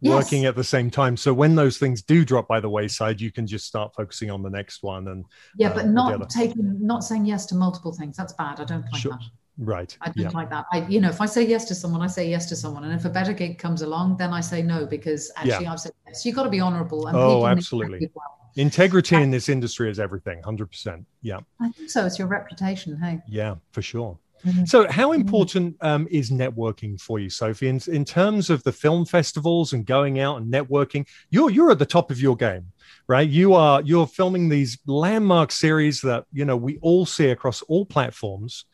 yes. working at the same time. So when those things do drop by the wayside you can just start focusing on the next one and yeah uh, but not taking not saying yes to multiple things. That's bad. I don't like sure. that. Right. I don't yeah. like that. I you know if i say yes to someone i say yes to someone. And if a better gig comes along then i say no because actually yeah. i've said yes. You've got to be honorable and oh absolutely. integrity in this industry is everything 100% yeah. I think so. It's your reputation. Hey. Yeah for sure Mm-hmm. So, how mm-hmm. important um, is networking for you, Sophie? In, in terms of the film festivals and going out and networking, you're you're at the top of your game, right? You are you're filming these landmark series that you know we all see across all platforms.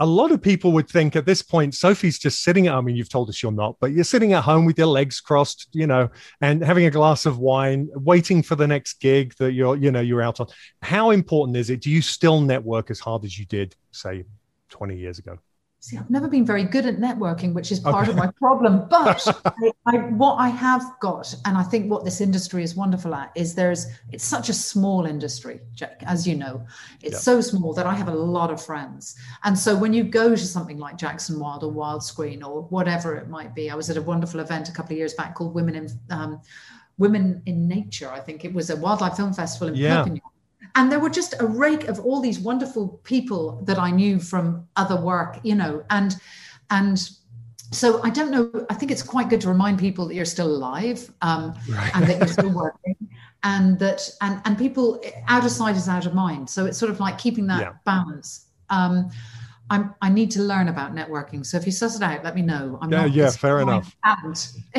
A lot of people would think at this point, Sophie's just sitting. I mean, you've told us you're not, but you're sitting at home with your legs crossed, you know, and having a glass of wine, waiting for the next gig that you're, you know, you're out on. How important is it? Do you still network as hard as you did, say, 20 years ago? See, I've never been very good at networking, which is part okay. of my problem. [LAUGHS] But I, I, what I have got, and I think what this industry is wonderful at, is there's it's such a small industry, Jack, as you know, it's yeah. so small that I have a lot of friends. And so when you go to something like Jackson Wild or Wildscreen or whatever it might be, I was at a wonderful event a couple of years back called Women in um, Women in Nature. I think it was a wildlife film festival in yeah. Perpignan and there were just a rake of all these wonderful people that I knew from other work, you know, and and so I don't know. I think it's quite good to remind people that you're still alive um, right. and that you're still working, and that and and people out of sight is out of mind. So it's sort of like keeping that yeah. balance. Um, I'm, I need to learn about networking. So if you suss it out, let me know. I'm yeah, yeah, fair enough.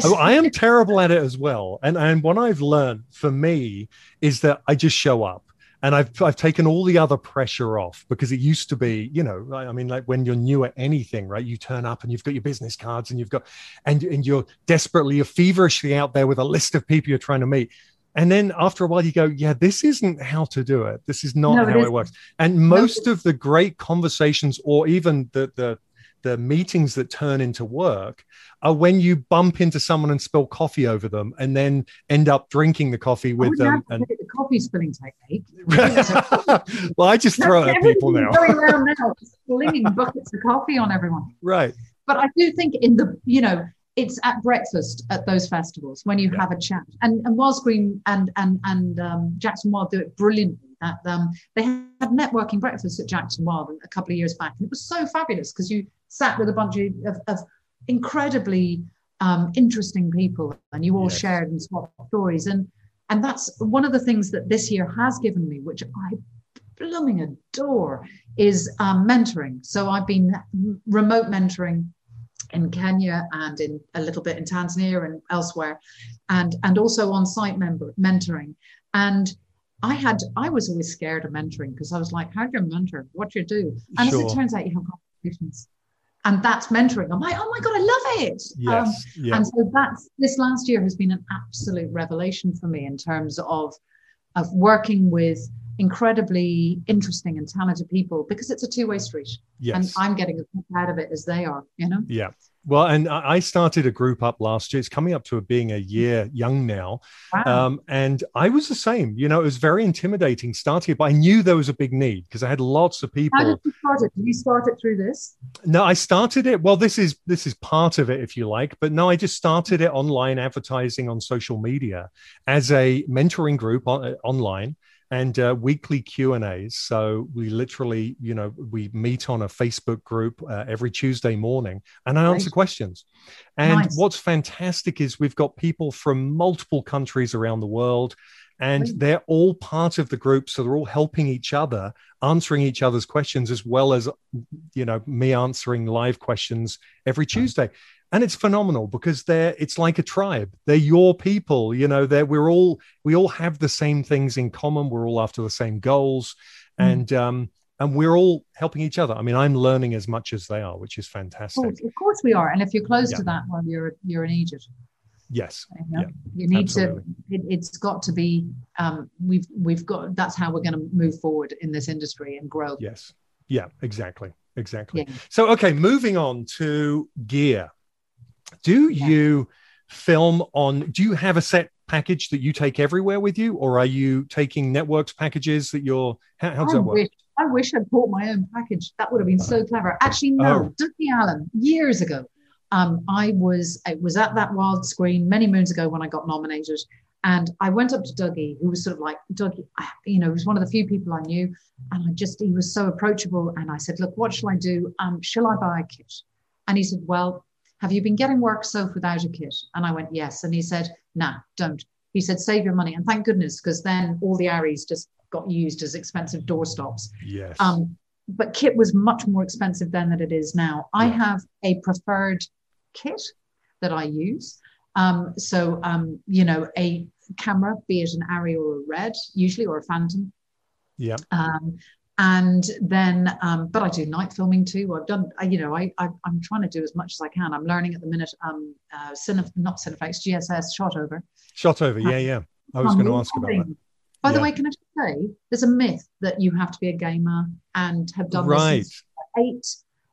oh, I am terrible at it as well. And and what I've learned for me is that I just show up and I've I've taken all the other pressure off because it used to be, you know, I mean, like when you're new at anything, right? You turn up and you've got your business cards and you've got, and and you're desperately, you're feverishly out there with a list of people you're trying to meet. And then after a while, you go, yeah, this isn't how to do it. This is not no, how it, it works. And most no. of the great conversations, or even the the the meetings that turn into work are when you bump into someone and spill coffee over them and then end up drinking the coffee with them. And the coffee spilling technique. [LAUGHS] [LAUGHS] well, I just throw it at people now. going around [LAUGHS] now, slinging buckets of coffee on everyone. Right. But I do think in the, you know, it's at breakfast at those festivals when you yeah. have a chat. And and Wildscreen and and and um, Jackson Wild do it brilliantly. That um, they had networking breakfast at Jackson Wild a couple of years back, and it was so fabulous because you sat with a bunch of, of, incredibly um, interesting people, and you all yes. shared and swapped stories. And and that's one of the things that this year has given me, which I blooming adore, is um, mentoring. So I've been remote mentoring in Kenya and in a little bit in Tanzania and elsewhere, and and also on site member mentoring. And I had I was always scared of mentoring because I was like, how do you mentor? What do you do? And sure. as it turns out, you have conversations and that's mentoring. I'm like, oh my god, I love it. Yes, um, yeah. And so that's this last year has been an absolute revelation for me in terms of of working with incredibly interesting and talented people because it's a two way street. Yes. And I'm getting as much out of it as they are, you know? Yeah. Well, and I started a group up last year. It's coming up to being a year young now. Wow. Um, and I was the same. You know, it was very intimidating starting it, but I knew there was a big need because I had lots of people. How did you start it? Did you start it through this? No, I started it. Well, this is this is part of it, if you like. But no, I just started it online advertising on social media as a mentoring group on, uh, online and uh, weekly q and a's. So we literally you know we meet on a facebook group uh, every tuesday morning and i nice. answer questions. And nice. what's fantastic is we've got people from multiple countries around the world and they're all part of the group so they're all helping each other answering each other's questions as well as you know me answering live questions every tuesday and it's phenomenal because they're it's like a tribe. They're your people you know they're we're all we all have the same things in common. We're all after the same goals. Mm. and um and we're all helping each other. I mean i'm learning as much as they are which is fantastic. of course, of course we are. And if you're close yeah. to that well you're you're in egypt. Yes. You, know? yeah, you need absolutely. to it, has got to be um we've we've got that's how we're going to move forward in this industry and grow. Yes. Yeah exactly. Exactly. Yeah. so okay moving on to gear do yeah. you film on? Do you have a set package that you take everywhere with you, or are you taking networks packages that you're? How, how does I that work? Wish, I wish I'd bought my own package. That would have been so clever. Actually, no. Oh. Dougie Allan years ago. Um, I was I was at that Wildscreen many moons ago when I got nominated, and I went up to Dougie, who was sort of like Dougie, you know, he was one of the few people I knew, and I just he was so approachable, and I said, look, what shall I do? Um, shall I buy a kit? And he said, well, have you been getting work so without a kit? And I went, Yes. And he said, Nah, don't. He said, Save your money. And thank goodness, because then all the ARRIs just got used as expensive doorstops. Yes. Um, but kit was much more expensive then than it is now. I have a preferred kit that I use. Um, so, um, you know, a camera, be it an ARRI or a Red, usually, or a Phantom. Yeah. Um, and then um, but i do night filming too. I've done you know I, I am trying to do as much as i can. I'm learning at the minute um uh Cine, not cineflex gss Shotover. Shot over yeah yeah. I was going to ask about that. By yeah. the way can i just say there's a myth that you have to be a gamer and have done right. this eight.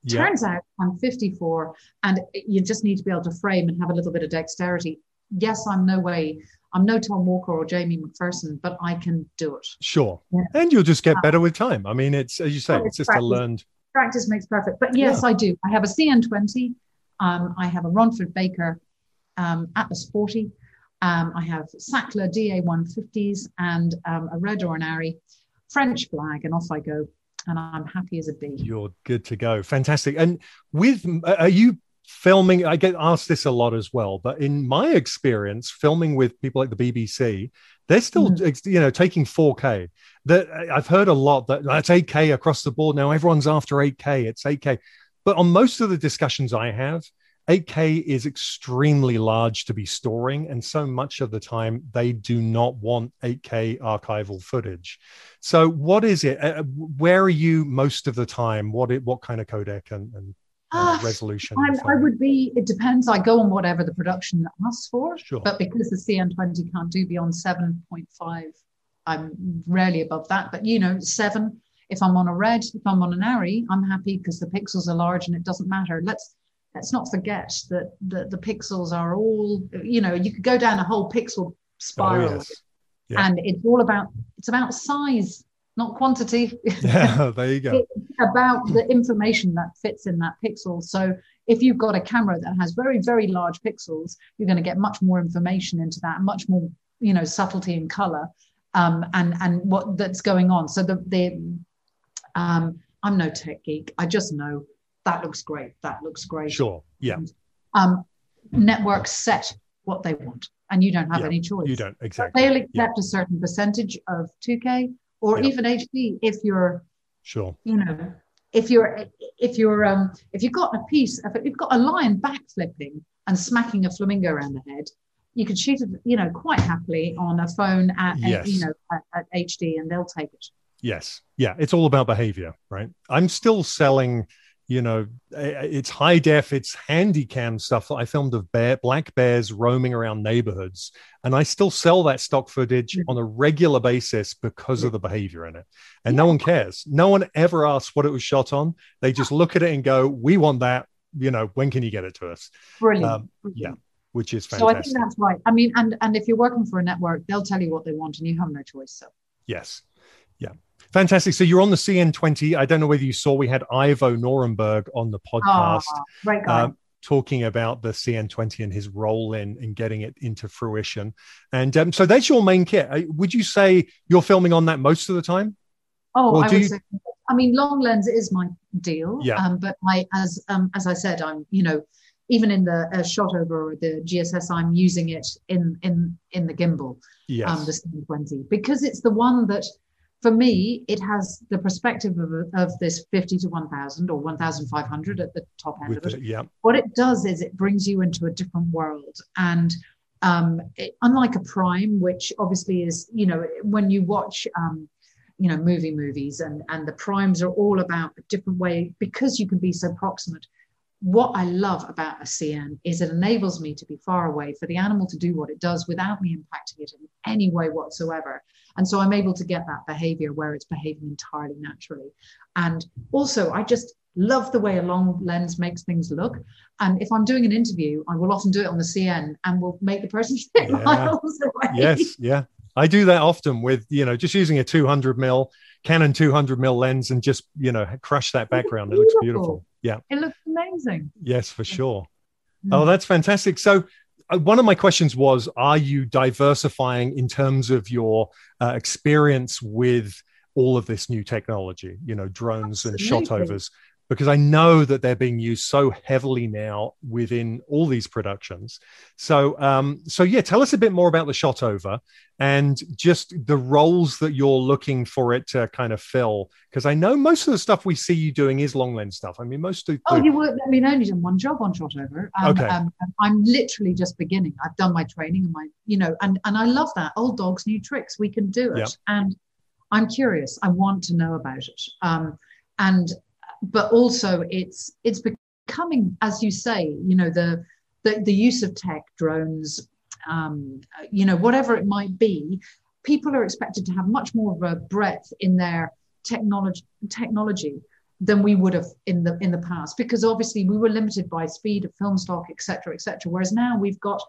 Yeah. turns out i'm 54 and you just need to be able to frame and have a little bit of dexterity. Yes i'm no way I'm no Tom Walker or Jamie McPherson, but I can do it. Sure. Yeah. And you'll just get better with time. I mean, it's, as you say, it's, it's just practice. a learned. Practice makes perfect. But yes, yeah. I do. I have a CN20. Um, I have a Ronford Baker um, Atlas 40. Um, I have Sachtler DA150s and um, a Red or an ARRI French flag, and off I go. And I'm happy as a bee. You're good to go. Fantastic. And with, are you filming i get asked this a lot as well but in my experience filming with people like the bbc they're still mm. you know taking 4k that i've heard a lot that that's 8k across the board. Now everyone's after 8k it's 8k but on most of the discussions i have 8k is extremely large to be storing and so much of the time they do not want 8k archival footage. So what is it? Uh, where are you most of the time? What it, what kind of codec and, and uh, resolution? I would be, it depends. I go on whatever the production asks for. Sure. But because the CN20 can't do beyond 7.5, I'm rarely above that. But, you know, seven, if I'm on a red, if I'm on an ARRI, I'm happy because the pixels are large and it doesn't matter. Let's let's not forget that the, the pixels are all, you know, you could go down a whole pixel spiral. Oh, yes. yeah. And it's all about it's about size not quantity. [LAUGHS] [LAUGHS] Yeah, there you go. about the information that fits in that pixel. So if you've got a camera that has very, very large pixels, you're going to get much more information into that, much more, you know, subtlety in color, um, and and what that's going on. So the the um, I'm no tech geek. I just know that looks great. That looks great. Sure. Yeah. um, networks set what they want, and you don't have yeah, any choice. You don't exactly. They'll accept yeah. a certain percentage of 2K or yep. even HD if you're sure. you know if you're if you're um if you've got a piece if you've got a lion backflipping and smacking a flamingo around the head you can shoot it you know quite happily on a phone at yes. you know at, at HD and they'll take it. Yes. Yeah. It's all about behavior right? I'm still selling you know, it's high def, it's handy cam stuff that I filmed of bear, black bears roaming around neighborhoods. And I still sell that stock footage mm-hmm. on a regular basis because of the behavior in it. And no one cares. No one ever asks what it was shot on. They just look at it and go, we want that. you know, when can you get it to us? Brilliant. Um, yeah, which is So I think that's right. I mean, and and if you're working for a network, they'll tell you what they want, and you have no choice. So Yes. Yeah. Fantastic. So you're on the CN20. I don't know whether you saw we had Ivo Nörenberg on the podcast. Ah, great um, talking about the CN20 and his role in in getting it into fruition. And um, so that's your main kit. Uh, Would you say you're filming on that most of the time? Oh, I would you- say. I mean, long lens is my deal. Yeah. Um, but as um, as I said, I'm you know, even in the uh, Shotover the GSS, I'm using it in in in the gimbal, Yes. um, the 720, because it's the one that, for me, it has the perspective of of this 50 to 1,000 or 1,500 at the top end with of it. the, yeah. what it does is it brings you into a different world and um, it, unlike a prime which obviously is you know when you watch um, you know movie movies and and the primes are all about a different way because you can be so proximate what i love about a cn is it enables me to be far away for the animal to do what it does without me impacting it in any way whatsoever and so i'm able to get that behavior where it's behaving entirely naturally and also i just love the way a long lens makes things look and if i'm doing an interview i will often do it on the cn and will make the person sit [LAUGHS] Yeah. miles away Yes. Yeah. I do that often with, you know, just using a 200 mil Canon 200 mil lens and just, you know, crush that background. It looks beautiful. Yeah. it looks amazing Yes, for sure. Mm. Oh, that's fantastic. So, uh, one of my questions was Are you diversifying in terms of your uh, experience with all of this new technology, you know, drones and shot Absolutely. overs? Because I know that they're being used so heavily now within all these productions. So, um, so yeah, tell us a bit more about the Shotover and just the roles that you're looking for it to kind of fill. Because I know most of the stuff we see you doing is long lens stuff. I mean, most of Oh, you would. I mean, I only done one job on Shotover. Um, Okay. Um, I'm literally just beginning. I've done my training and my, you know, and and I love that. Old dogs, new tricks. We can do it. Yep. And I'm curious. I want to know about it. Um, and but also it's it's becoming, as you say, you know, the the the use of tech, drones, um, you know, whatever it might be. People are expected to have much more of a breadth in their technology technology than we would have in the in the past because obviously we were limited by speed of film stock et cetera et cetera whereas now we've got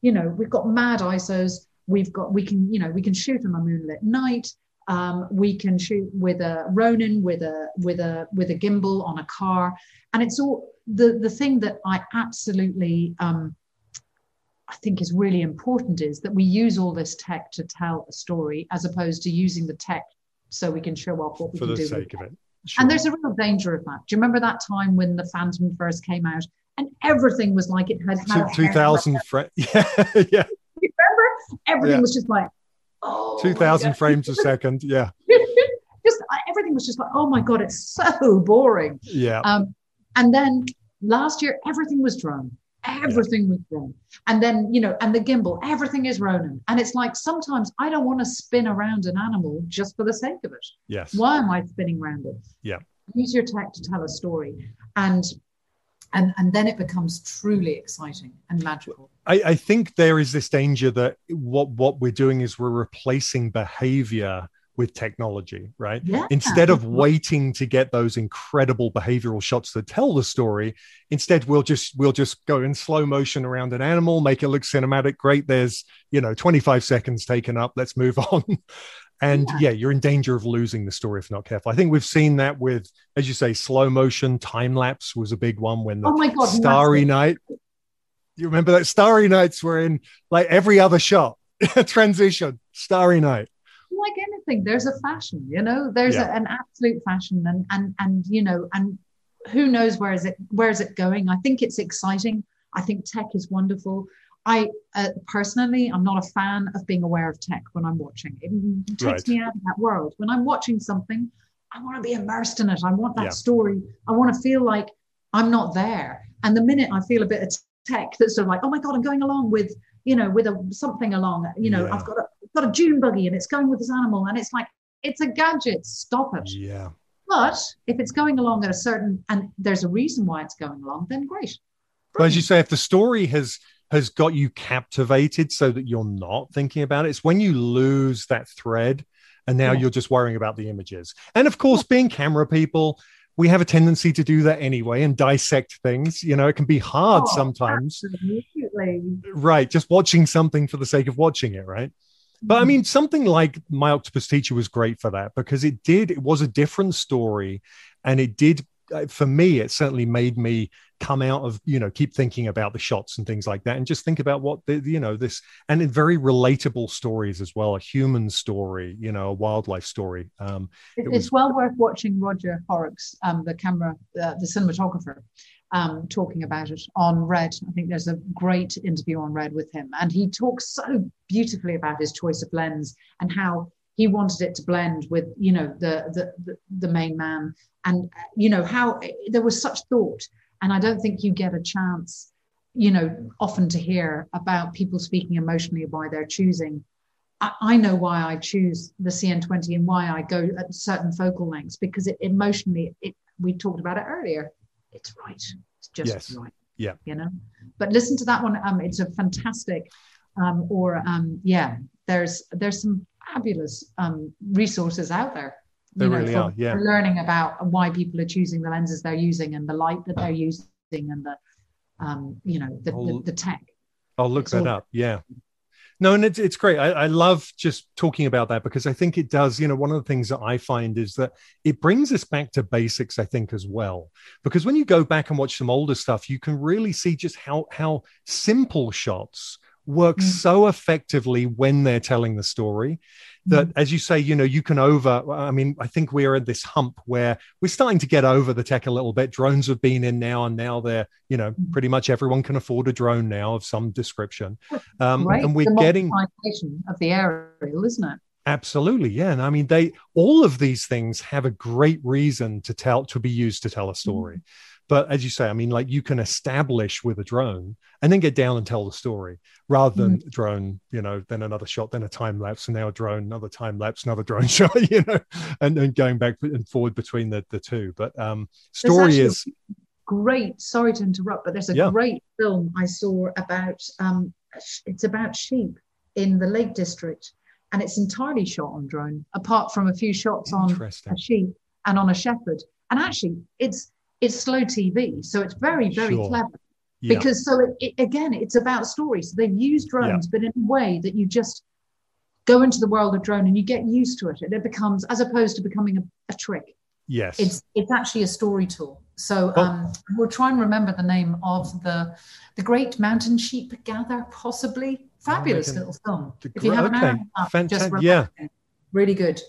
you know we've got mad isos we've got we can you know we can shoot on a moonlit night um, we can shoot with a ronin with a with a with a gimbal on a car and it's all the the thing that i absolutely um, i think is really important is that we use all this tech to tell a story as opposed to using the tech so we can show off what we for can the do with sake of it. Sure. And there's a real danger of that. Do you remember that time when the Phantom first came out and everything was like it had had 2000 fra- [LAUGHS] yeah yeah You remember? Everything Yeah. was just like, oh, 2000 frames a second yeah [LAUGHS] just everything was just like, oh my god, it's so boring. yeah Um, and then last year, everything was drone. Everything was drone. And then, you know, and the gimbal, everything is Ronin. And it's like sometimes I don't want to spin around an animal just for the sake of it. yes Why am I spinning around it? Yeah. Use your tech to tell a story. And and and then it becomes truly exciting and magical. I, I think there is this danger that what what we're doing is we're replacing behavior with technology right Yeah. instead of waiting to get those incredible behavioral shots that tell the story instead we'll just we'll just go in slow motion around an animal make it look cinematic great there's you know 25 seconds taken up let's move [LAUGHS] on and Yeah. yeah. you're in danger of losing the story if not careful i think we've seen that with as you say slow motion time lapse was a big one when the Oh god, starry massive. night you remember that starry nights were in like every other shot. [LAUGHS] Transition starry night. Like anything there's a fashion you know? There's Yeah. a, an absolute fashion and and and you know and who knows where is it where is it going? I think it's exciting. I think tech is wonderful. I uh, personally i'm not a fan of being aware of tech when i'm watching. It takes Right. me out of that world. When i'm watching something i want to be immersed in it. I want that Yeah. story. I want to feel like i'm not there. And the minute i feel a bit of tech that's sort of like oh my god i'm going along with you know with a something along you know Yeah. i've got a got a June buggy and it's going with this animal and it's like it's a gadget. Stop it. yeah But if it's going along at a certain and there's a reason why it's going along, then great. But as you say, if the story has has got you captivated so that you're not thinking about it, it's when you lose that thread and now Yeah. you're just worrying about the images. And of course, being camera people, we have a tendency to do that anyway and dissect things. You know, it can be hard Oh, sometimes. Absolutely. Right. Just watching something for the sake of watching it, right? But I mm-hmm. mean, something like My Octopus Teacher was great for that because it did, it was a different story. And it did, for me, it certainly made me come out of, you know, keep thinking about the shots and things like that and just think about what the, you know, this, and in very relatable stories as well, a human story, you know, a wildlife story. Um, It- It it's well worth watching Roger Horrocks, um, the camera, uh, the cinematographer, um, talking about it on Red. I think there's a great interview on Red with him, and he talks so beautifully about his choice of lens and how he wanted it to blend with, you know, the the the, the main man, and you know how there was such thought. And I don't think you get a chance, you know, often to hear about people speaking emotionally why they're choosing I, I know why I choose the CN20 and why I go at certain focal lengths because it emotionally, it we talked about it earlier. It's right. It's just Yes. right. Yeah. You know. But listen to that one. Um, it's a fantastic. Um, or um, yeah, there's there's some fabulous um resources out there. They really for, are, yeah. learning about why people are choosing the lenses they're using and the light that they're using and the um, you know, the, the, the tech. I'll look It's that all- up. Yeah. No, and it's it's great. I, I love just talking about that because I think it does. You know, one of the things that I find is that it brings us back to basics. I think as well, because when you go back and watch some older stuff, you can really see just how how simple shots work Mm. so effectively when they're telling the story that as you say you know you can over i mean i think we're at this hump where we're starting to get over the tech a little bit drones have been in now and now they're you know Mhm. pretty much everyone can afford a drone now of some description um, Right. and we're the getting of the aerial, isn't it? absolutely yeah and i mean they all of these things have a great reason to tell to be used to tell a story but as you say i mean like you can establish with a drone and then get down and tell the story rather than drone you know then another shot then a time lapse and now a drone another time lapse another drone [LAUGHS] shot you know and then going back and forward between the the two but um story is great. Sorry to interrupt, but there's a Yeah. great film I saw about. Um, it's about sheep in the Lake District, and it's entirely shot on drone, apart from a few shots on a sheep and on a shepherd. And actually, it's it's slow TV, so it's very very Sure. clever. yeah. Because so it, it, again it's about stories. So they've used drones but in a way that you just go into the world of drone and you get used to it and it becomes as opposed to becoming a, a trick. Yes. It's it's actually a story tool. So Well- um, we'll try and remember the name of the the great mountain sheep gather possibly. Fabulous little film if you haven't okay, heard of that, fantastic, just yeah. it. really good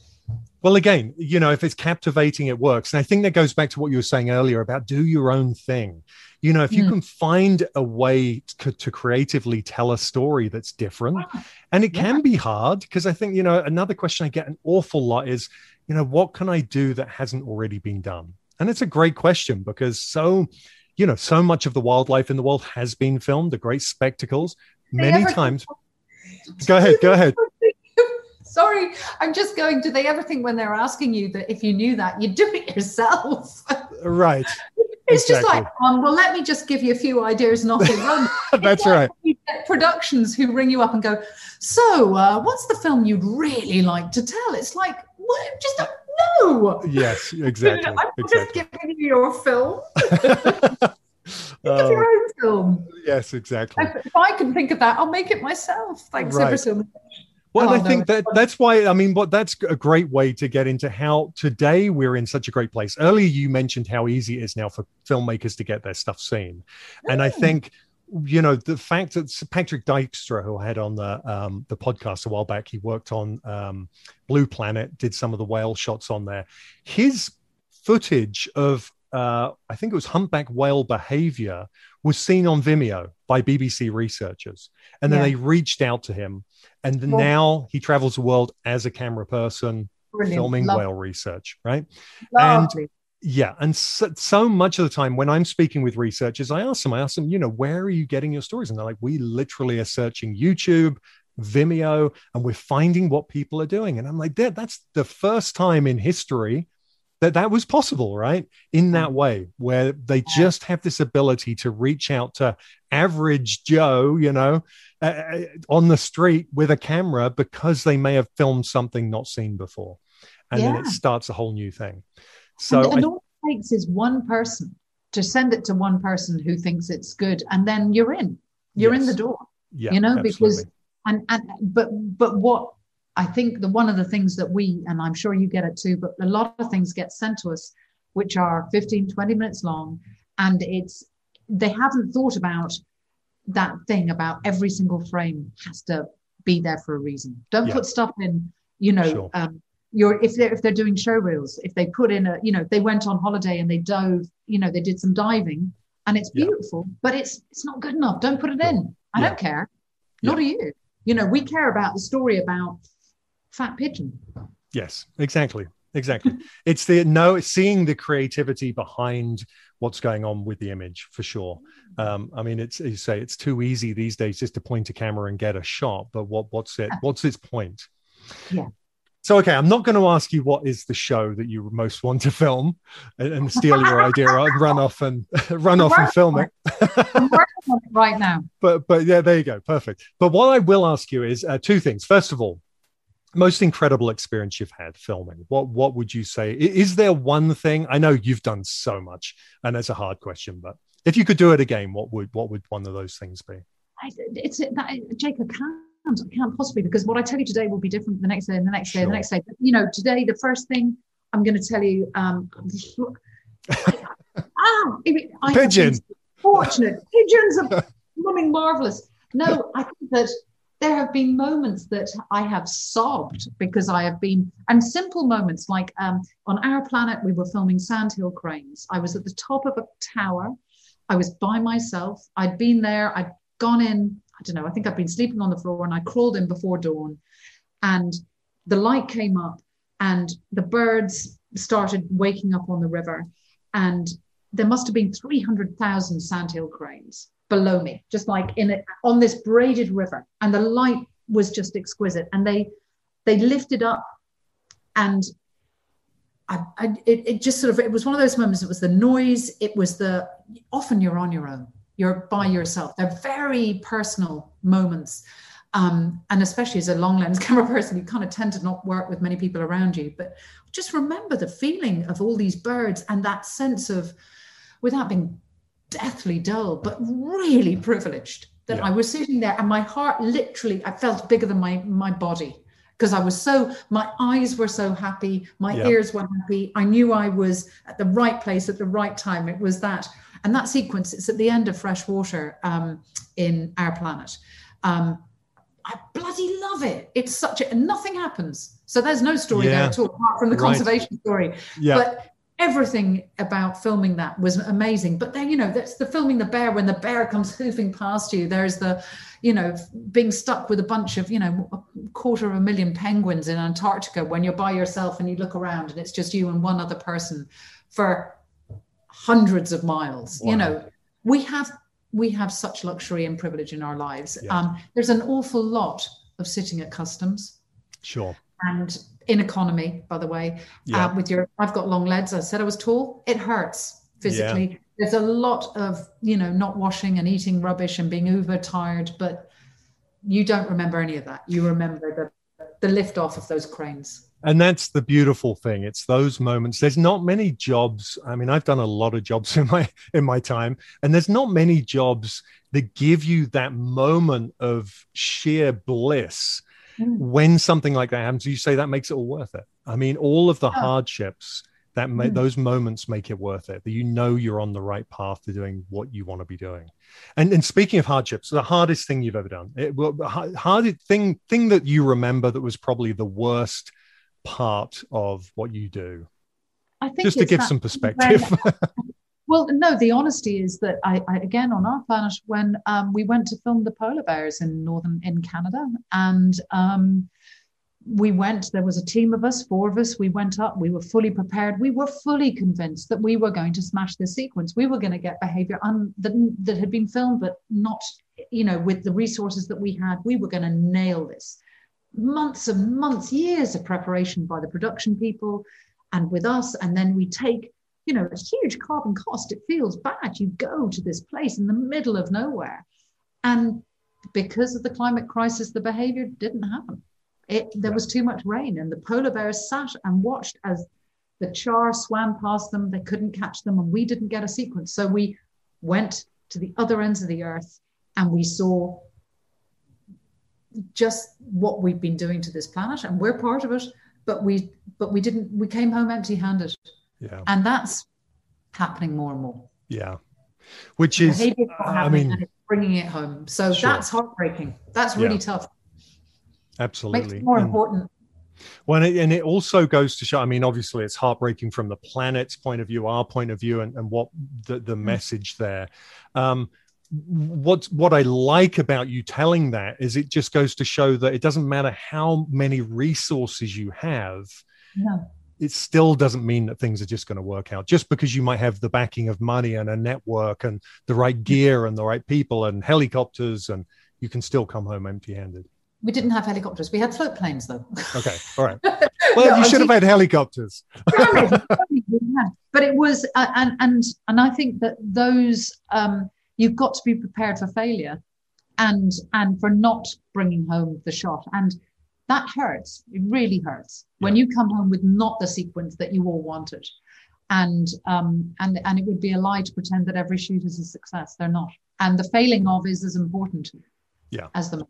Well, again, you know, if it's captivating, it works. And I think that goes back to what you were saying earlier about do your own thing. You know, if you Mm. can find a way to, to creatively tell a story that's different, and it Yeah. can be hard because I think, you know, another question I get an awful lot is, you know, what can I do that hasn't already been done? And it's a great question because so, you know, so much of the wildlife in the world has been filmed, the great spectacles, many times. [LAUGHS] Go ahead, go ahead. Sorry, I'm just going. Do they ever think when they're asking you that if you knew that, you'd do it [LAUGHS] yourself? Right. [LAUGHS] It's just like, um, well, let me just give you a few ideas and off you run. [LAUGHS] That's like right. productions who ring you up and go, so uh, what's the film you'd really like to tell? It's like, well, just don't know. Yes, exactly. I'm just Exactly. giving you your film. Think of Oh, your own film. yes, exactly. If, if I can think of that, I'll make it myself. Thanks ever so much. Well, Oh, I no, think that that's why I mean, but that's a great way to get into how today we're in such a great place. Earlier, you mentioned how easy it is now for filmmakers to get their stuff seen, and I Mm. think you know the fact that Patrick Dykstra, who I had on the um, the podcast a while back, he worked on um, Blue Planet, did some of the whale shots on there. His footage of uh, I think it was humpback whale behavior was seen on Vimeo by BBC researchers, and then Yeah. they reached out to him, and Well- now he travels the world as a camera person Brilliant. filming Love- whale research, right? and- lovely. Yeah, and so, so much of the time when I'm speaking with researchers, I ask them, I ask them, you know, where are you getting your stories? And they're like, we literally are searching YouTube, Vimeo, and we're finding what people are doing. And I'm like, that that's the first time in history that that was possible, right? In that way, where they just have this ability to reach out to average Joe, you know, uh, on the street with a camera because they may have filmed something not seen before, and then it starts a whole new thing. So and, and I- also takes is one person to send it to one person who thinks it's good, and then you're in. You're yes. in the door. Yeah, you know, absolutely. because and and but but what I think the one of the things that we and I'm sure you get it too, but a lot of things get sent to us which are 15, 20 minutes long, and it's they haven't thought about that thing about every single frame has to be there for a reason. Don't yeah. put stuff in, you know, sure. um, you're if they're if they're doing show reels, if they put in a, you know, they went on holiday and they dove, you know, they did some diving and it's beautiful, yeah. but it's it's not good enough. Don't put it in. I yeah. don't care. Not do you. You know, we care about the story about fat pigeon. Yes, exactly. Exactly. [LAUGHS] it's the no seeing the creativity behind what's going on with the image for sure. Um, I mean, it's you say it's too easy these days just to point a camera and get a shot. But what what's it? What's its point? Yeah. So okay, I'm not going to ask you what is the show that you most want to film and, and steal your idea and [LAUGHS] run off and [LAUGHS] run off and film it. I'm working on it right now. But but yeah, there you go, perfect. But what I will ask you is uh, two things. First of all, most incredible experience you've had filming what what would you say? Is there one thing i know you've done so much and it's a hard question but if you could do it again what would what would one of those things be? I, it's that jacob can't i can't possibly because what i tell you today will be different the next day and the next day sure. the next day. You know today the first thing i'm going to tell you um [LAUGHS] ah, I pigeon. fortunate. Pigeons are [LAUGHS] blooming marvelous. No i think that there have been moments that I have sobbed because I have been, and simple moments like um, on our planet, we were filming sandhill cranes. I was at the top of a tower. I was by myself. I'd been there. I'd gone in. I don't know. I think I'd been sleeping on the floor and I crawled in before dawn. And the light came up and the birds started waking up on the river. And there must have been 300,000 sandhill cranes below me, just like in it on this braided river. And the light was just exquisite. And they they lifted up and I, I, it, it just sort of it was one of those moments it was the noise it was the often you're on your own you're by yourself they're very personal moments um, and especially as a long lens [LAUGHS] camera person you kind of tend to not work with many people around you but just remember the feeling of all these birds and that sense of without being deathly dull, but really privileged that yeah. I was sitting there and my heart literally, I felt bigger than my, my body because I was so, my eyes were so happy, my yeah. ears were happy. I knew I was at the right place at the right time. It was that. And that sequence, it's at the end of Fresh Water um, in Our Planet. Um, I bloody love it. It's such a, nothing happens. So there's no story yeah. there at all, apart from the right. conservation story. Yeah. But everything about filming that was amazing. But then you know that's the filming the bear when the bear comes [LAUGHS] hoofing past you there's the you know being stuck with a bunch of you know a quarter of a million penguins in antarctica when you're by yourself and you look around and it's just you and one other person for hundreds of miles wow. you know. We have we have such luxury and privilege in our lives. Yeah. um, there's an awful lot of sitting at customs. Sure. And in economy, by the way, yeah. uh, with your, I've got long legs. I said I was tall. It hurts physically. Yeah. There's a lot of, you know, not washing and eating rubbish and being uber tired, but you don't remember any of that. You remember the, the lift off of those cranes. And that's the beautiful thing. It's those moments. There's not many jobs. I mean, I've done a lot of jobs [LAUGHS] in my in my time, and there's not many jobs that give you that moment of sheer bliss mm. when something like that happens, you say that makes it all worth it. I mean, all of the yeah. hardships that ma- mm. those moments make it worth it. That you know you're on the right path to doing what you want to be doing. And and speaking of hardships, the hardest thing you've ever done, it, well, hard thing thing that you remember that was probably the worst part of what you do. I think just to give some perspective. [LAUGHS] Well, no, the honesty is that I, I again on our planet when um, we went to film the polar bears in northern in Canada, and um, we went. There was a team of us, four of us. We went up. We were fully prepared. We were fully convinced that we were going to smash this sequence. We were going to get behavior un, that that had been filmed, but not, you know, with the resources that we had. We were going to nail this. Months and months, years of preparation by the production people, and with us, and then we take you know, a huge carbon cost. It feels bad. You go to this place in the middle of nowhere. And because of the climate crisis, the behavior didn't happen. It, there was too much rain, and the polar bears sat and watched as The char swam past them, they couldn't catch them, and we didn't get a sequence. So we went to the other ends of the earth and we saw just what we've been doing to this planet and we're part of it but we but we didn't we came home empty handed yeah and that's happening more and more yeah which is i mean bringing it home so sure. that's heartbreaking that's really yeah. tough absolutely Makes it more and, important well, and it, also goes to show. I mean, obviously, it's heartbreaking from the planet's point of view, our point of view, and, and what the, the mm. message there. Um, what what I like about you telling that is it just goes to show that it doesn't matter how many resources you have. It still doesn't mean that things are just going to work out. Just because you might have the backing of money and a network and the right mm. gear and the right people and helicopters, and you can still come home empty-handed. We didn't have helicopters. We had float planes, though. Okay, all right. [LAUGHS] Well, no, you should have had helicopters. [LAUGHS] but it was, uh, and and and I think that those um, you've got to be prepared for failure, and and for not bringing home the shot, and that hurts. It really hurts yeah. when you come home with not the sequence that you all wanted, and um and and it would be a lie to pretend that every shoot is a success. They're not, and the failing of is as important yeah. As the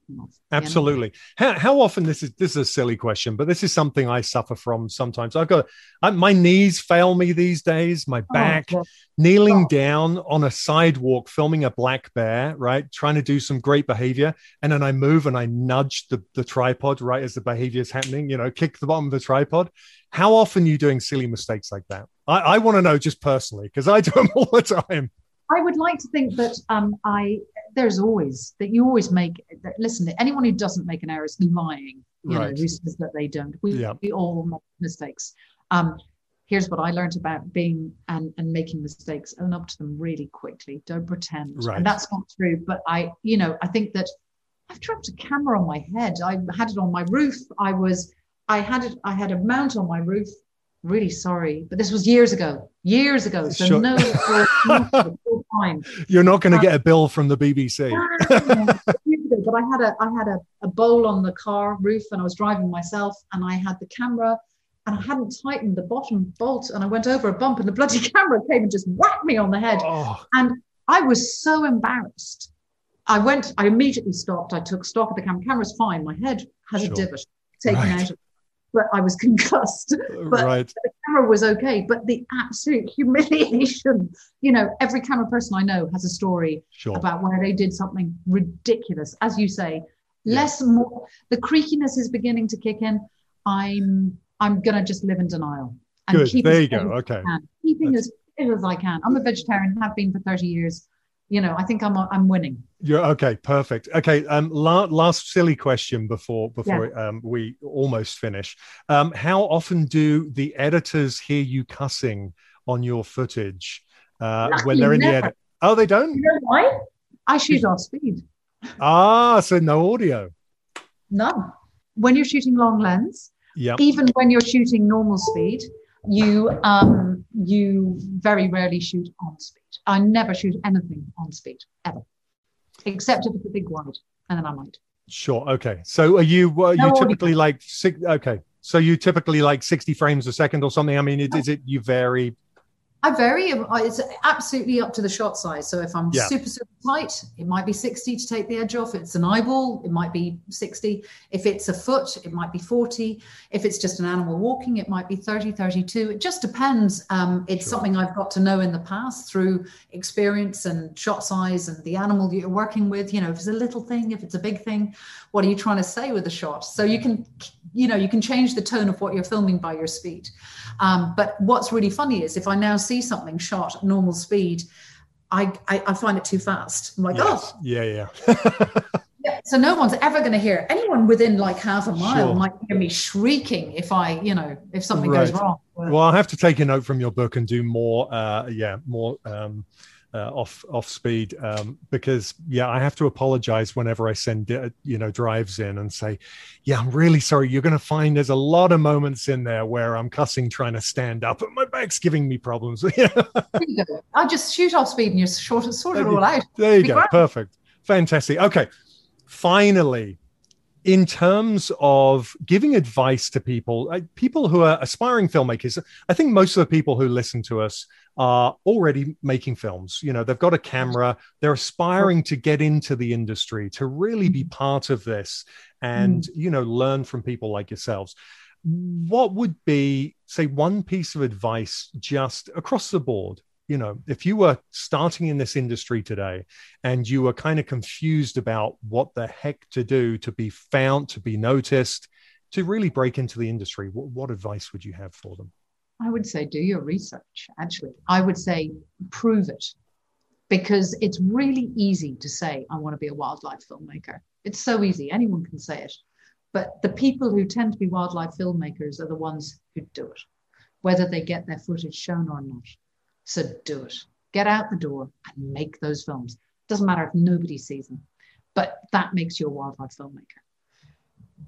absolutely. How, how often this is this is a silly question but this is something i suffer from sometimes. I've got I, my knees fail me these days my oh, back oh, kneeling oh. down on a sidewalk filming a black bear right trying to do some great behavior and then i move and i nudge the, the tripod right as the behavior is happening you know kick the bottom of the tripod. How often are you doing silly mistakes like that? I, I want to know just personally because i do them [LAUGHS] all the time. I would like to think that um, I there's always that you always make. That, listen, anyone who doesn't make an error is lying. You right. know, who says that they don't? We, yeah. we all make mistakes. Um, here's what I learned about being and, and making mistakes. Own up to them really quickly. Don't pretend. Right. And that's not true. But I, you know, I think that I've dropped a camera on my head. I had it on my roof. I was, I had it. I had a mount on my roof really sorry, but this was years ago, years ago. So sure. no, [LAUGHS] time. You're not going to uh, get a bill from the BBC. [LAUGHS] but I had a I had a, a bowl on the car roof, and I was driving myself, and I had the camera, and I hadn't tightened the bottom bolt, and I went over a bump, and the bloody [LAUGHS] camera came and just whacked me on the head, oh. and I was so embarrassed. I went, I immediately stopped. I took stock of the camera. Camera's fine. My head has sure. a divot taken right. out of but I was [LAUGHS] concussed. But right. the camera was okay. But the absolute humiliation, you know, every camera person I know has a story sure. about where they did something ridiculous. As you say, yeah. less more the creakiness is beginning to kick in. I'm I'm gonna just live in denial. And Good. Keep there you go. Okay. Keeping That's... as fit as I can. I'm a vegetarian, have been for 30 years you know, I think I'm I'm winning. You're okay, perfect. Okay, um, la- last silly question before before yeah. um, we almost finish. Um, how often do the editors hear you cussing on your footage uh, when they're in never. the edit? Oh, they don't. You know why? I shoot off speed. Ah, so no audio. None. When you're shooting long lens, yeah. even when you're shooting normal speed, you um you very rarely shoot on speed. I never shoot anything on speed ever, except if it's a big wide, and then I might. Sure. Okay. So are you uh, no you typically like six? Okay. So you typically like sixty frames a second or something? I mean, is it you vary I vary. It's absolutely up to the shot size. So if I'm yeah. super, super tight, it might be 60 to take the edge off. If it's an eyeball, it might be 60. If it's a foot, it might be 40. If it's just an animal walking, it might be 30, 32. It just depends. Um, it's sure. something I've got to know in the past through experience and shot size and the animal that you're working with. You know, if it's a little thing, if it's a big thing, what are you trying to say with the shot? So you can, you know, you can change the tone of what you're filming by your speed. Um, but what's really funny is if I now see something shot at normal speed, I, I, I find it too fast. I'm like, yes. oh, yeah, yeah. [LAUGHS] yeah. So no one's ever going to hear anyone within like half a mile sure. might hear me shrieking if I, you know, if something right. goes wrong. Well, I'll have to take a note from your book and do more, uh, yeah, more um, uh, off off speed um, because yeah i have to apologize whenever i send uh, you know drives in and say yeah i'm really sorry. You're going to find there's a lot of moments in there where i'm cussing trying to stand up and my back's giving me problems. [LAUGHS] [LAUGHS] I'll just shoot off speed and you sort, sort it all out. There you go. perfect. Fantastic. Okay. Finally in terms of giving advice to people, uh, people who are aspiring filmmakers, I think most of the people who listen to us are already making films. You know, they've got a camera, they're aspiring to get into the industry, to really be mm-hmm. part of this and, mm-hmm. you know, learn from people like yourselves. What would be, say, one piece of advice just across the board you know, if you were starting in this industry today and you were kind of confused about what the heck to do to be found, to be noticed, to really break into the industry, what, what advice would you have for them? I would say do your research, actually. I would say prove it because it's really easy to say, I want to be a wildlife filmmaker. It's so easy, anyone can say it. But the people who tend to be wildlife filmmakers are the ones who do it, whether they get their footage shown or not. So do it. Get out the door and make those films. Doesn't matter if nobody sees them, but that makes you a wildlife filmmaker.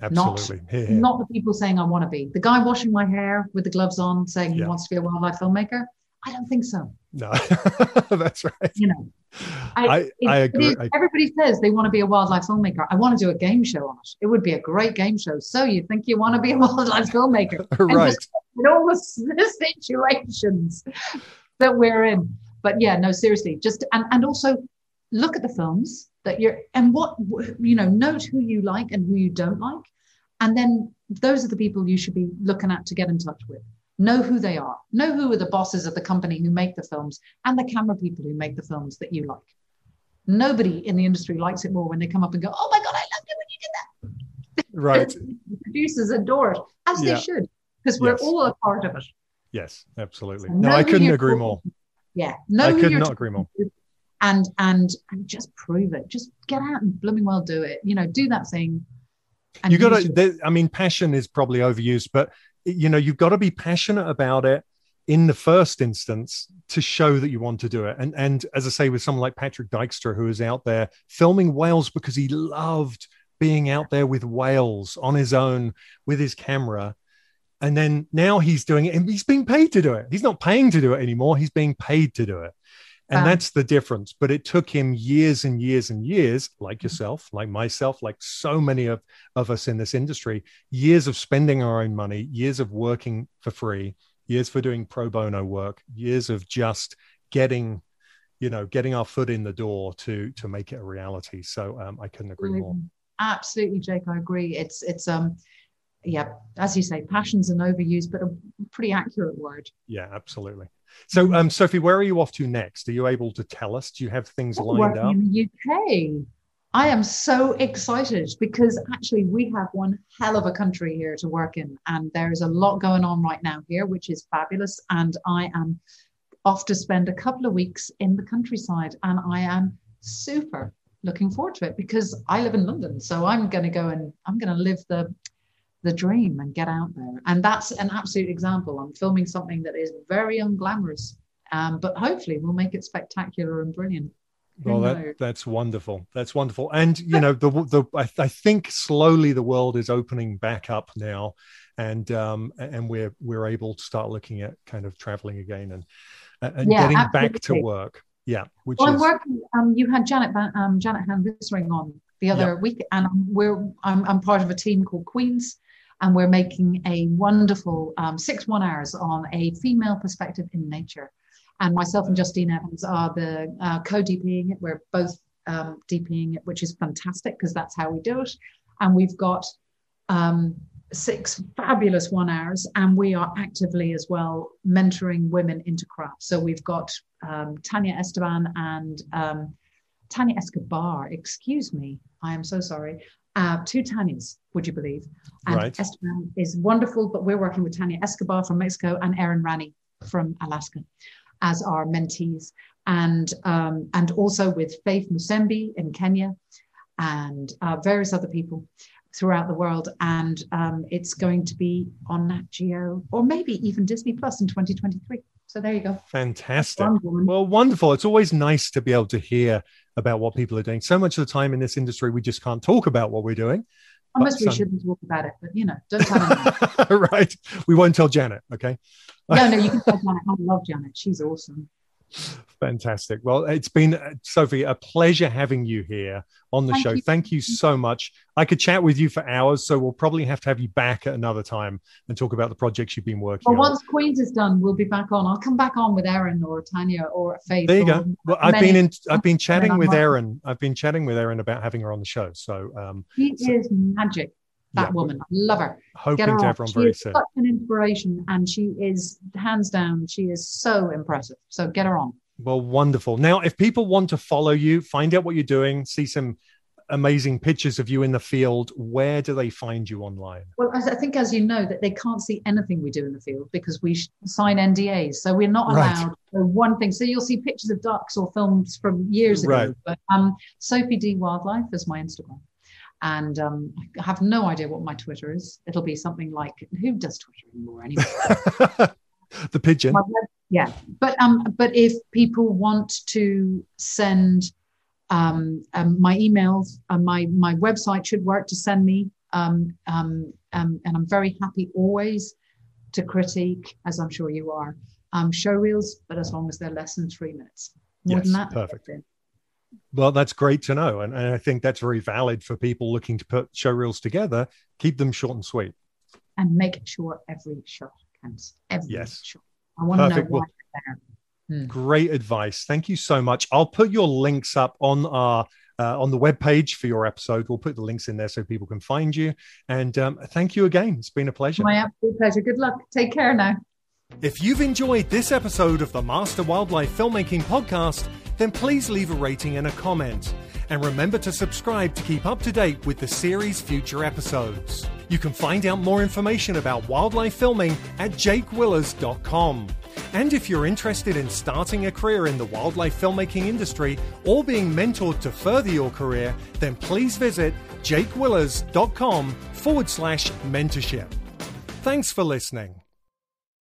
Absolutely. Not, yeah. not the people saying I want to be. The guy washing my hair with the gloves on saying yeah. he wants to be a wildlife filmmaker. I don't think so. No, [LAUGHS] that's right. You know, I, I, I agree. everybody says they want to be a wildlife filmmaker. I want to do a game show on it. It would be a great game show. So you think you want to be a [LAUGHS] wildlife filmmaker? [LAUGHS] right. In all the situations that we're in. But yeah, no, seriously, just and and also look at the films that you're and what you know, note who you like and who you don't like, and then those are the people you should be looking at to get in touch with. Know who they are. Know who are the bosses of the company who make the films and the camera people who make the films that you like. Nobody in the industry likes it more when they come up and go, "Oh my god, I loved it when you did that." Right. [LAUGHS] producers adore it, as yeah. they should, because we're yes. all a part of it. Yes, absolutely. So no, I couldn't agree more. Yeah, no, I could not agree more. And and and just prove it. Just get out and blooming well do it. You know, do that thing. You got to. I mean, passion is probably overused, but you know, you've got to be passionate about it in the first instance to show that you want to do it. And and as I say, with someone like Patrick Dykstra, who is out there filming whales because he loved being out there with whales on his own with his camera and then now he's doing it and he's being paid to do it. He's not paying to do it anymore. He's being paid to do it. And wow. that's the difference. But it took him years and years and years, like mm-hmm. yourself, like myself, like so many of, of us in this industry, years of spending our own money, years of working for free, years for doing pro bono work, years of just getting, you know, getting our foot in the door to to make it a reality. So um, I couldn't agree more. Absolutely, Jake. I agree. It's it's um yeah, as you say, passion's an overused, but a pretty accurate word. Yeah, absolutely. So, um, Sophie, where are you off to next? Are you able to tell us? Do you have things I'm lined up? In the UK. I am so excited because actually we have one hell of a country here to work in, and there is a lot going on right now here, which is fabulous. And I am off to spend a couple of weeks in the countryside, and I am super looking forward to it because I live in London, so I'm going to go and I'm going to live the the dream and get out there. And that's an absolute example. I'm filming something that is very unglamorous, um, but hopefully we'll make it spectacular and brilliant. Well, that, that's wonderful. That's wonderful. And you know, the the I, I, think slowly the world is opening back up now, and um, and we're we're able to start looking at kind of traveling again and and yeah, getting absolutely. back to work. Yeah, which well, is... I'm working. Um, you had Janet um, Janet Han Vissering on the other yep. week, and we're I'm, I'm part of a team called Queens, and we're making a wonderful um, six one hours on a female perspective in nature. And myself and Justine Evans are the uh, co-DPing it. We're both um, DPing it, which is fantastic because that's how we do it. And we've got um, six fabulous one hours, and we are actively as well mentoring women into craft. So we've got um, Tanya Esteban and um, Tanya Escobar, excuse me, I am so sorry, uh, two Tanyas, would you believe? And right. Esteban is wonderful, but we're working with Tanya Escobar from Mexico and Erin Ranney from Alaska as our mentees, and um, and also with Faith Musembi in Kenya, and uh, various other people throughout the world. And um, it's going to be on Nat Geo or maybe even Disney Plus in 2023. So there you go. Fantastic. Well, wonderful. It's always nice to be able to hear about what people are doing. So much of the time in this industry, we just can't talk about what we're doing. Almost we um, shouldn't talk about it, but you know, don't tell [LAUGHS] right. We won't tell Janet. Okay. no, no, you can tell Janet. I love Janet. She's awesome. Fantastic. Well, it's been, Sophie, a pleasure having you here on the Thank show. you. Thank you so much. I could chat with you for hours, so we'll probably have to have you back at another time and talk about the projects you've been working But on. once Queens is done, we'll be back on. I'll come back on with Erin or Tanya or Faith. there you go. Well, I've many- been in. I've been chatting with on. Erin. I've been chatting with Erin about having her on the show. So, um, She So- is magic. That Yeah. woman, I love her. hoping Get her to her She very soon. such an inspiration, and she is hands down. She is so impressive. So get her on. Well, wonderful. Now, if people want to follow you, find out what you're doing, see some amazing pictures of you in the field, where do they find you online? Well, I I think, as you know, that they can't see anything we do in the field because we sign NDAs. So we're not allowed for one thing. So you'll see pictures of ducks or films from years ago. Right. But um, Sophie D Wildlife is my Instagram. And um, I have no idea what my Twitter is. It'll be something like who does Twitter anymore anyway? [LAUGHS] the pigeon. Yeah, but um, but if people want to send um, um my emails, uh, my my website should work to send me um, um, um, and I'm very happy always to critique, as I'm sure you are, um, show reels, but as long as they're less than three minutes. More Yes, than that, perfect. That's it. Well, that's great to know. And, and I think that's very valid for people looking to put show reels together. Keep them short and sweet. and make sure every shot counts. Every Yes. shot. I want to know Perfect. why Well- they're. Great advice. Thank you so much. I'll put your links up on our uh, on the web page for your episode. We'll put the links in there so people can find you. And um, thank you again. It's been a pleasure. My absolute pleasure. Good luck. Take care now. If you've enjoyed this episode of the Master Wildlife Filmmaking Podcast, then please leave a rating and a comment. And remember to subscribe to keep up to date with the series' future episodes. You can find out more information about wildlife filming at jakewillers.com. And if you're interested in starting a career in the wildlife filmmaking industry or being mentored to further your career, then please visit jakewillers.com forward slash mentorship. Thanks for listening.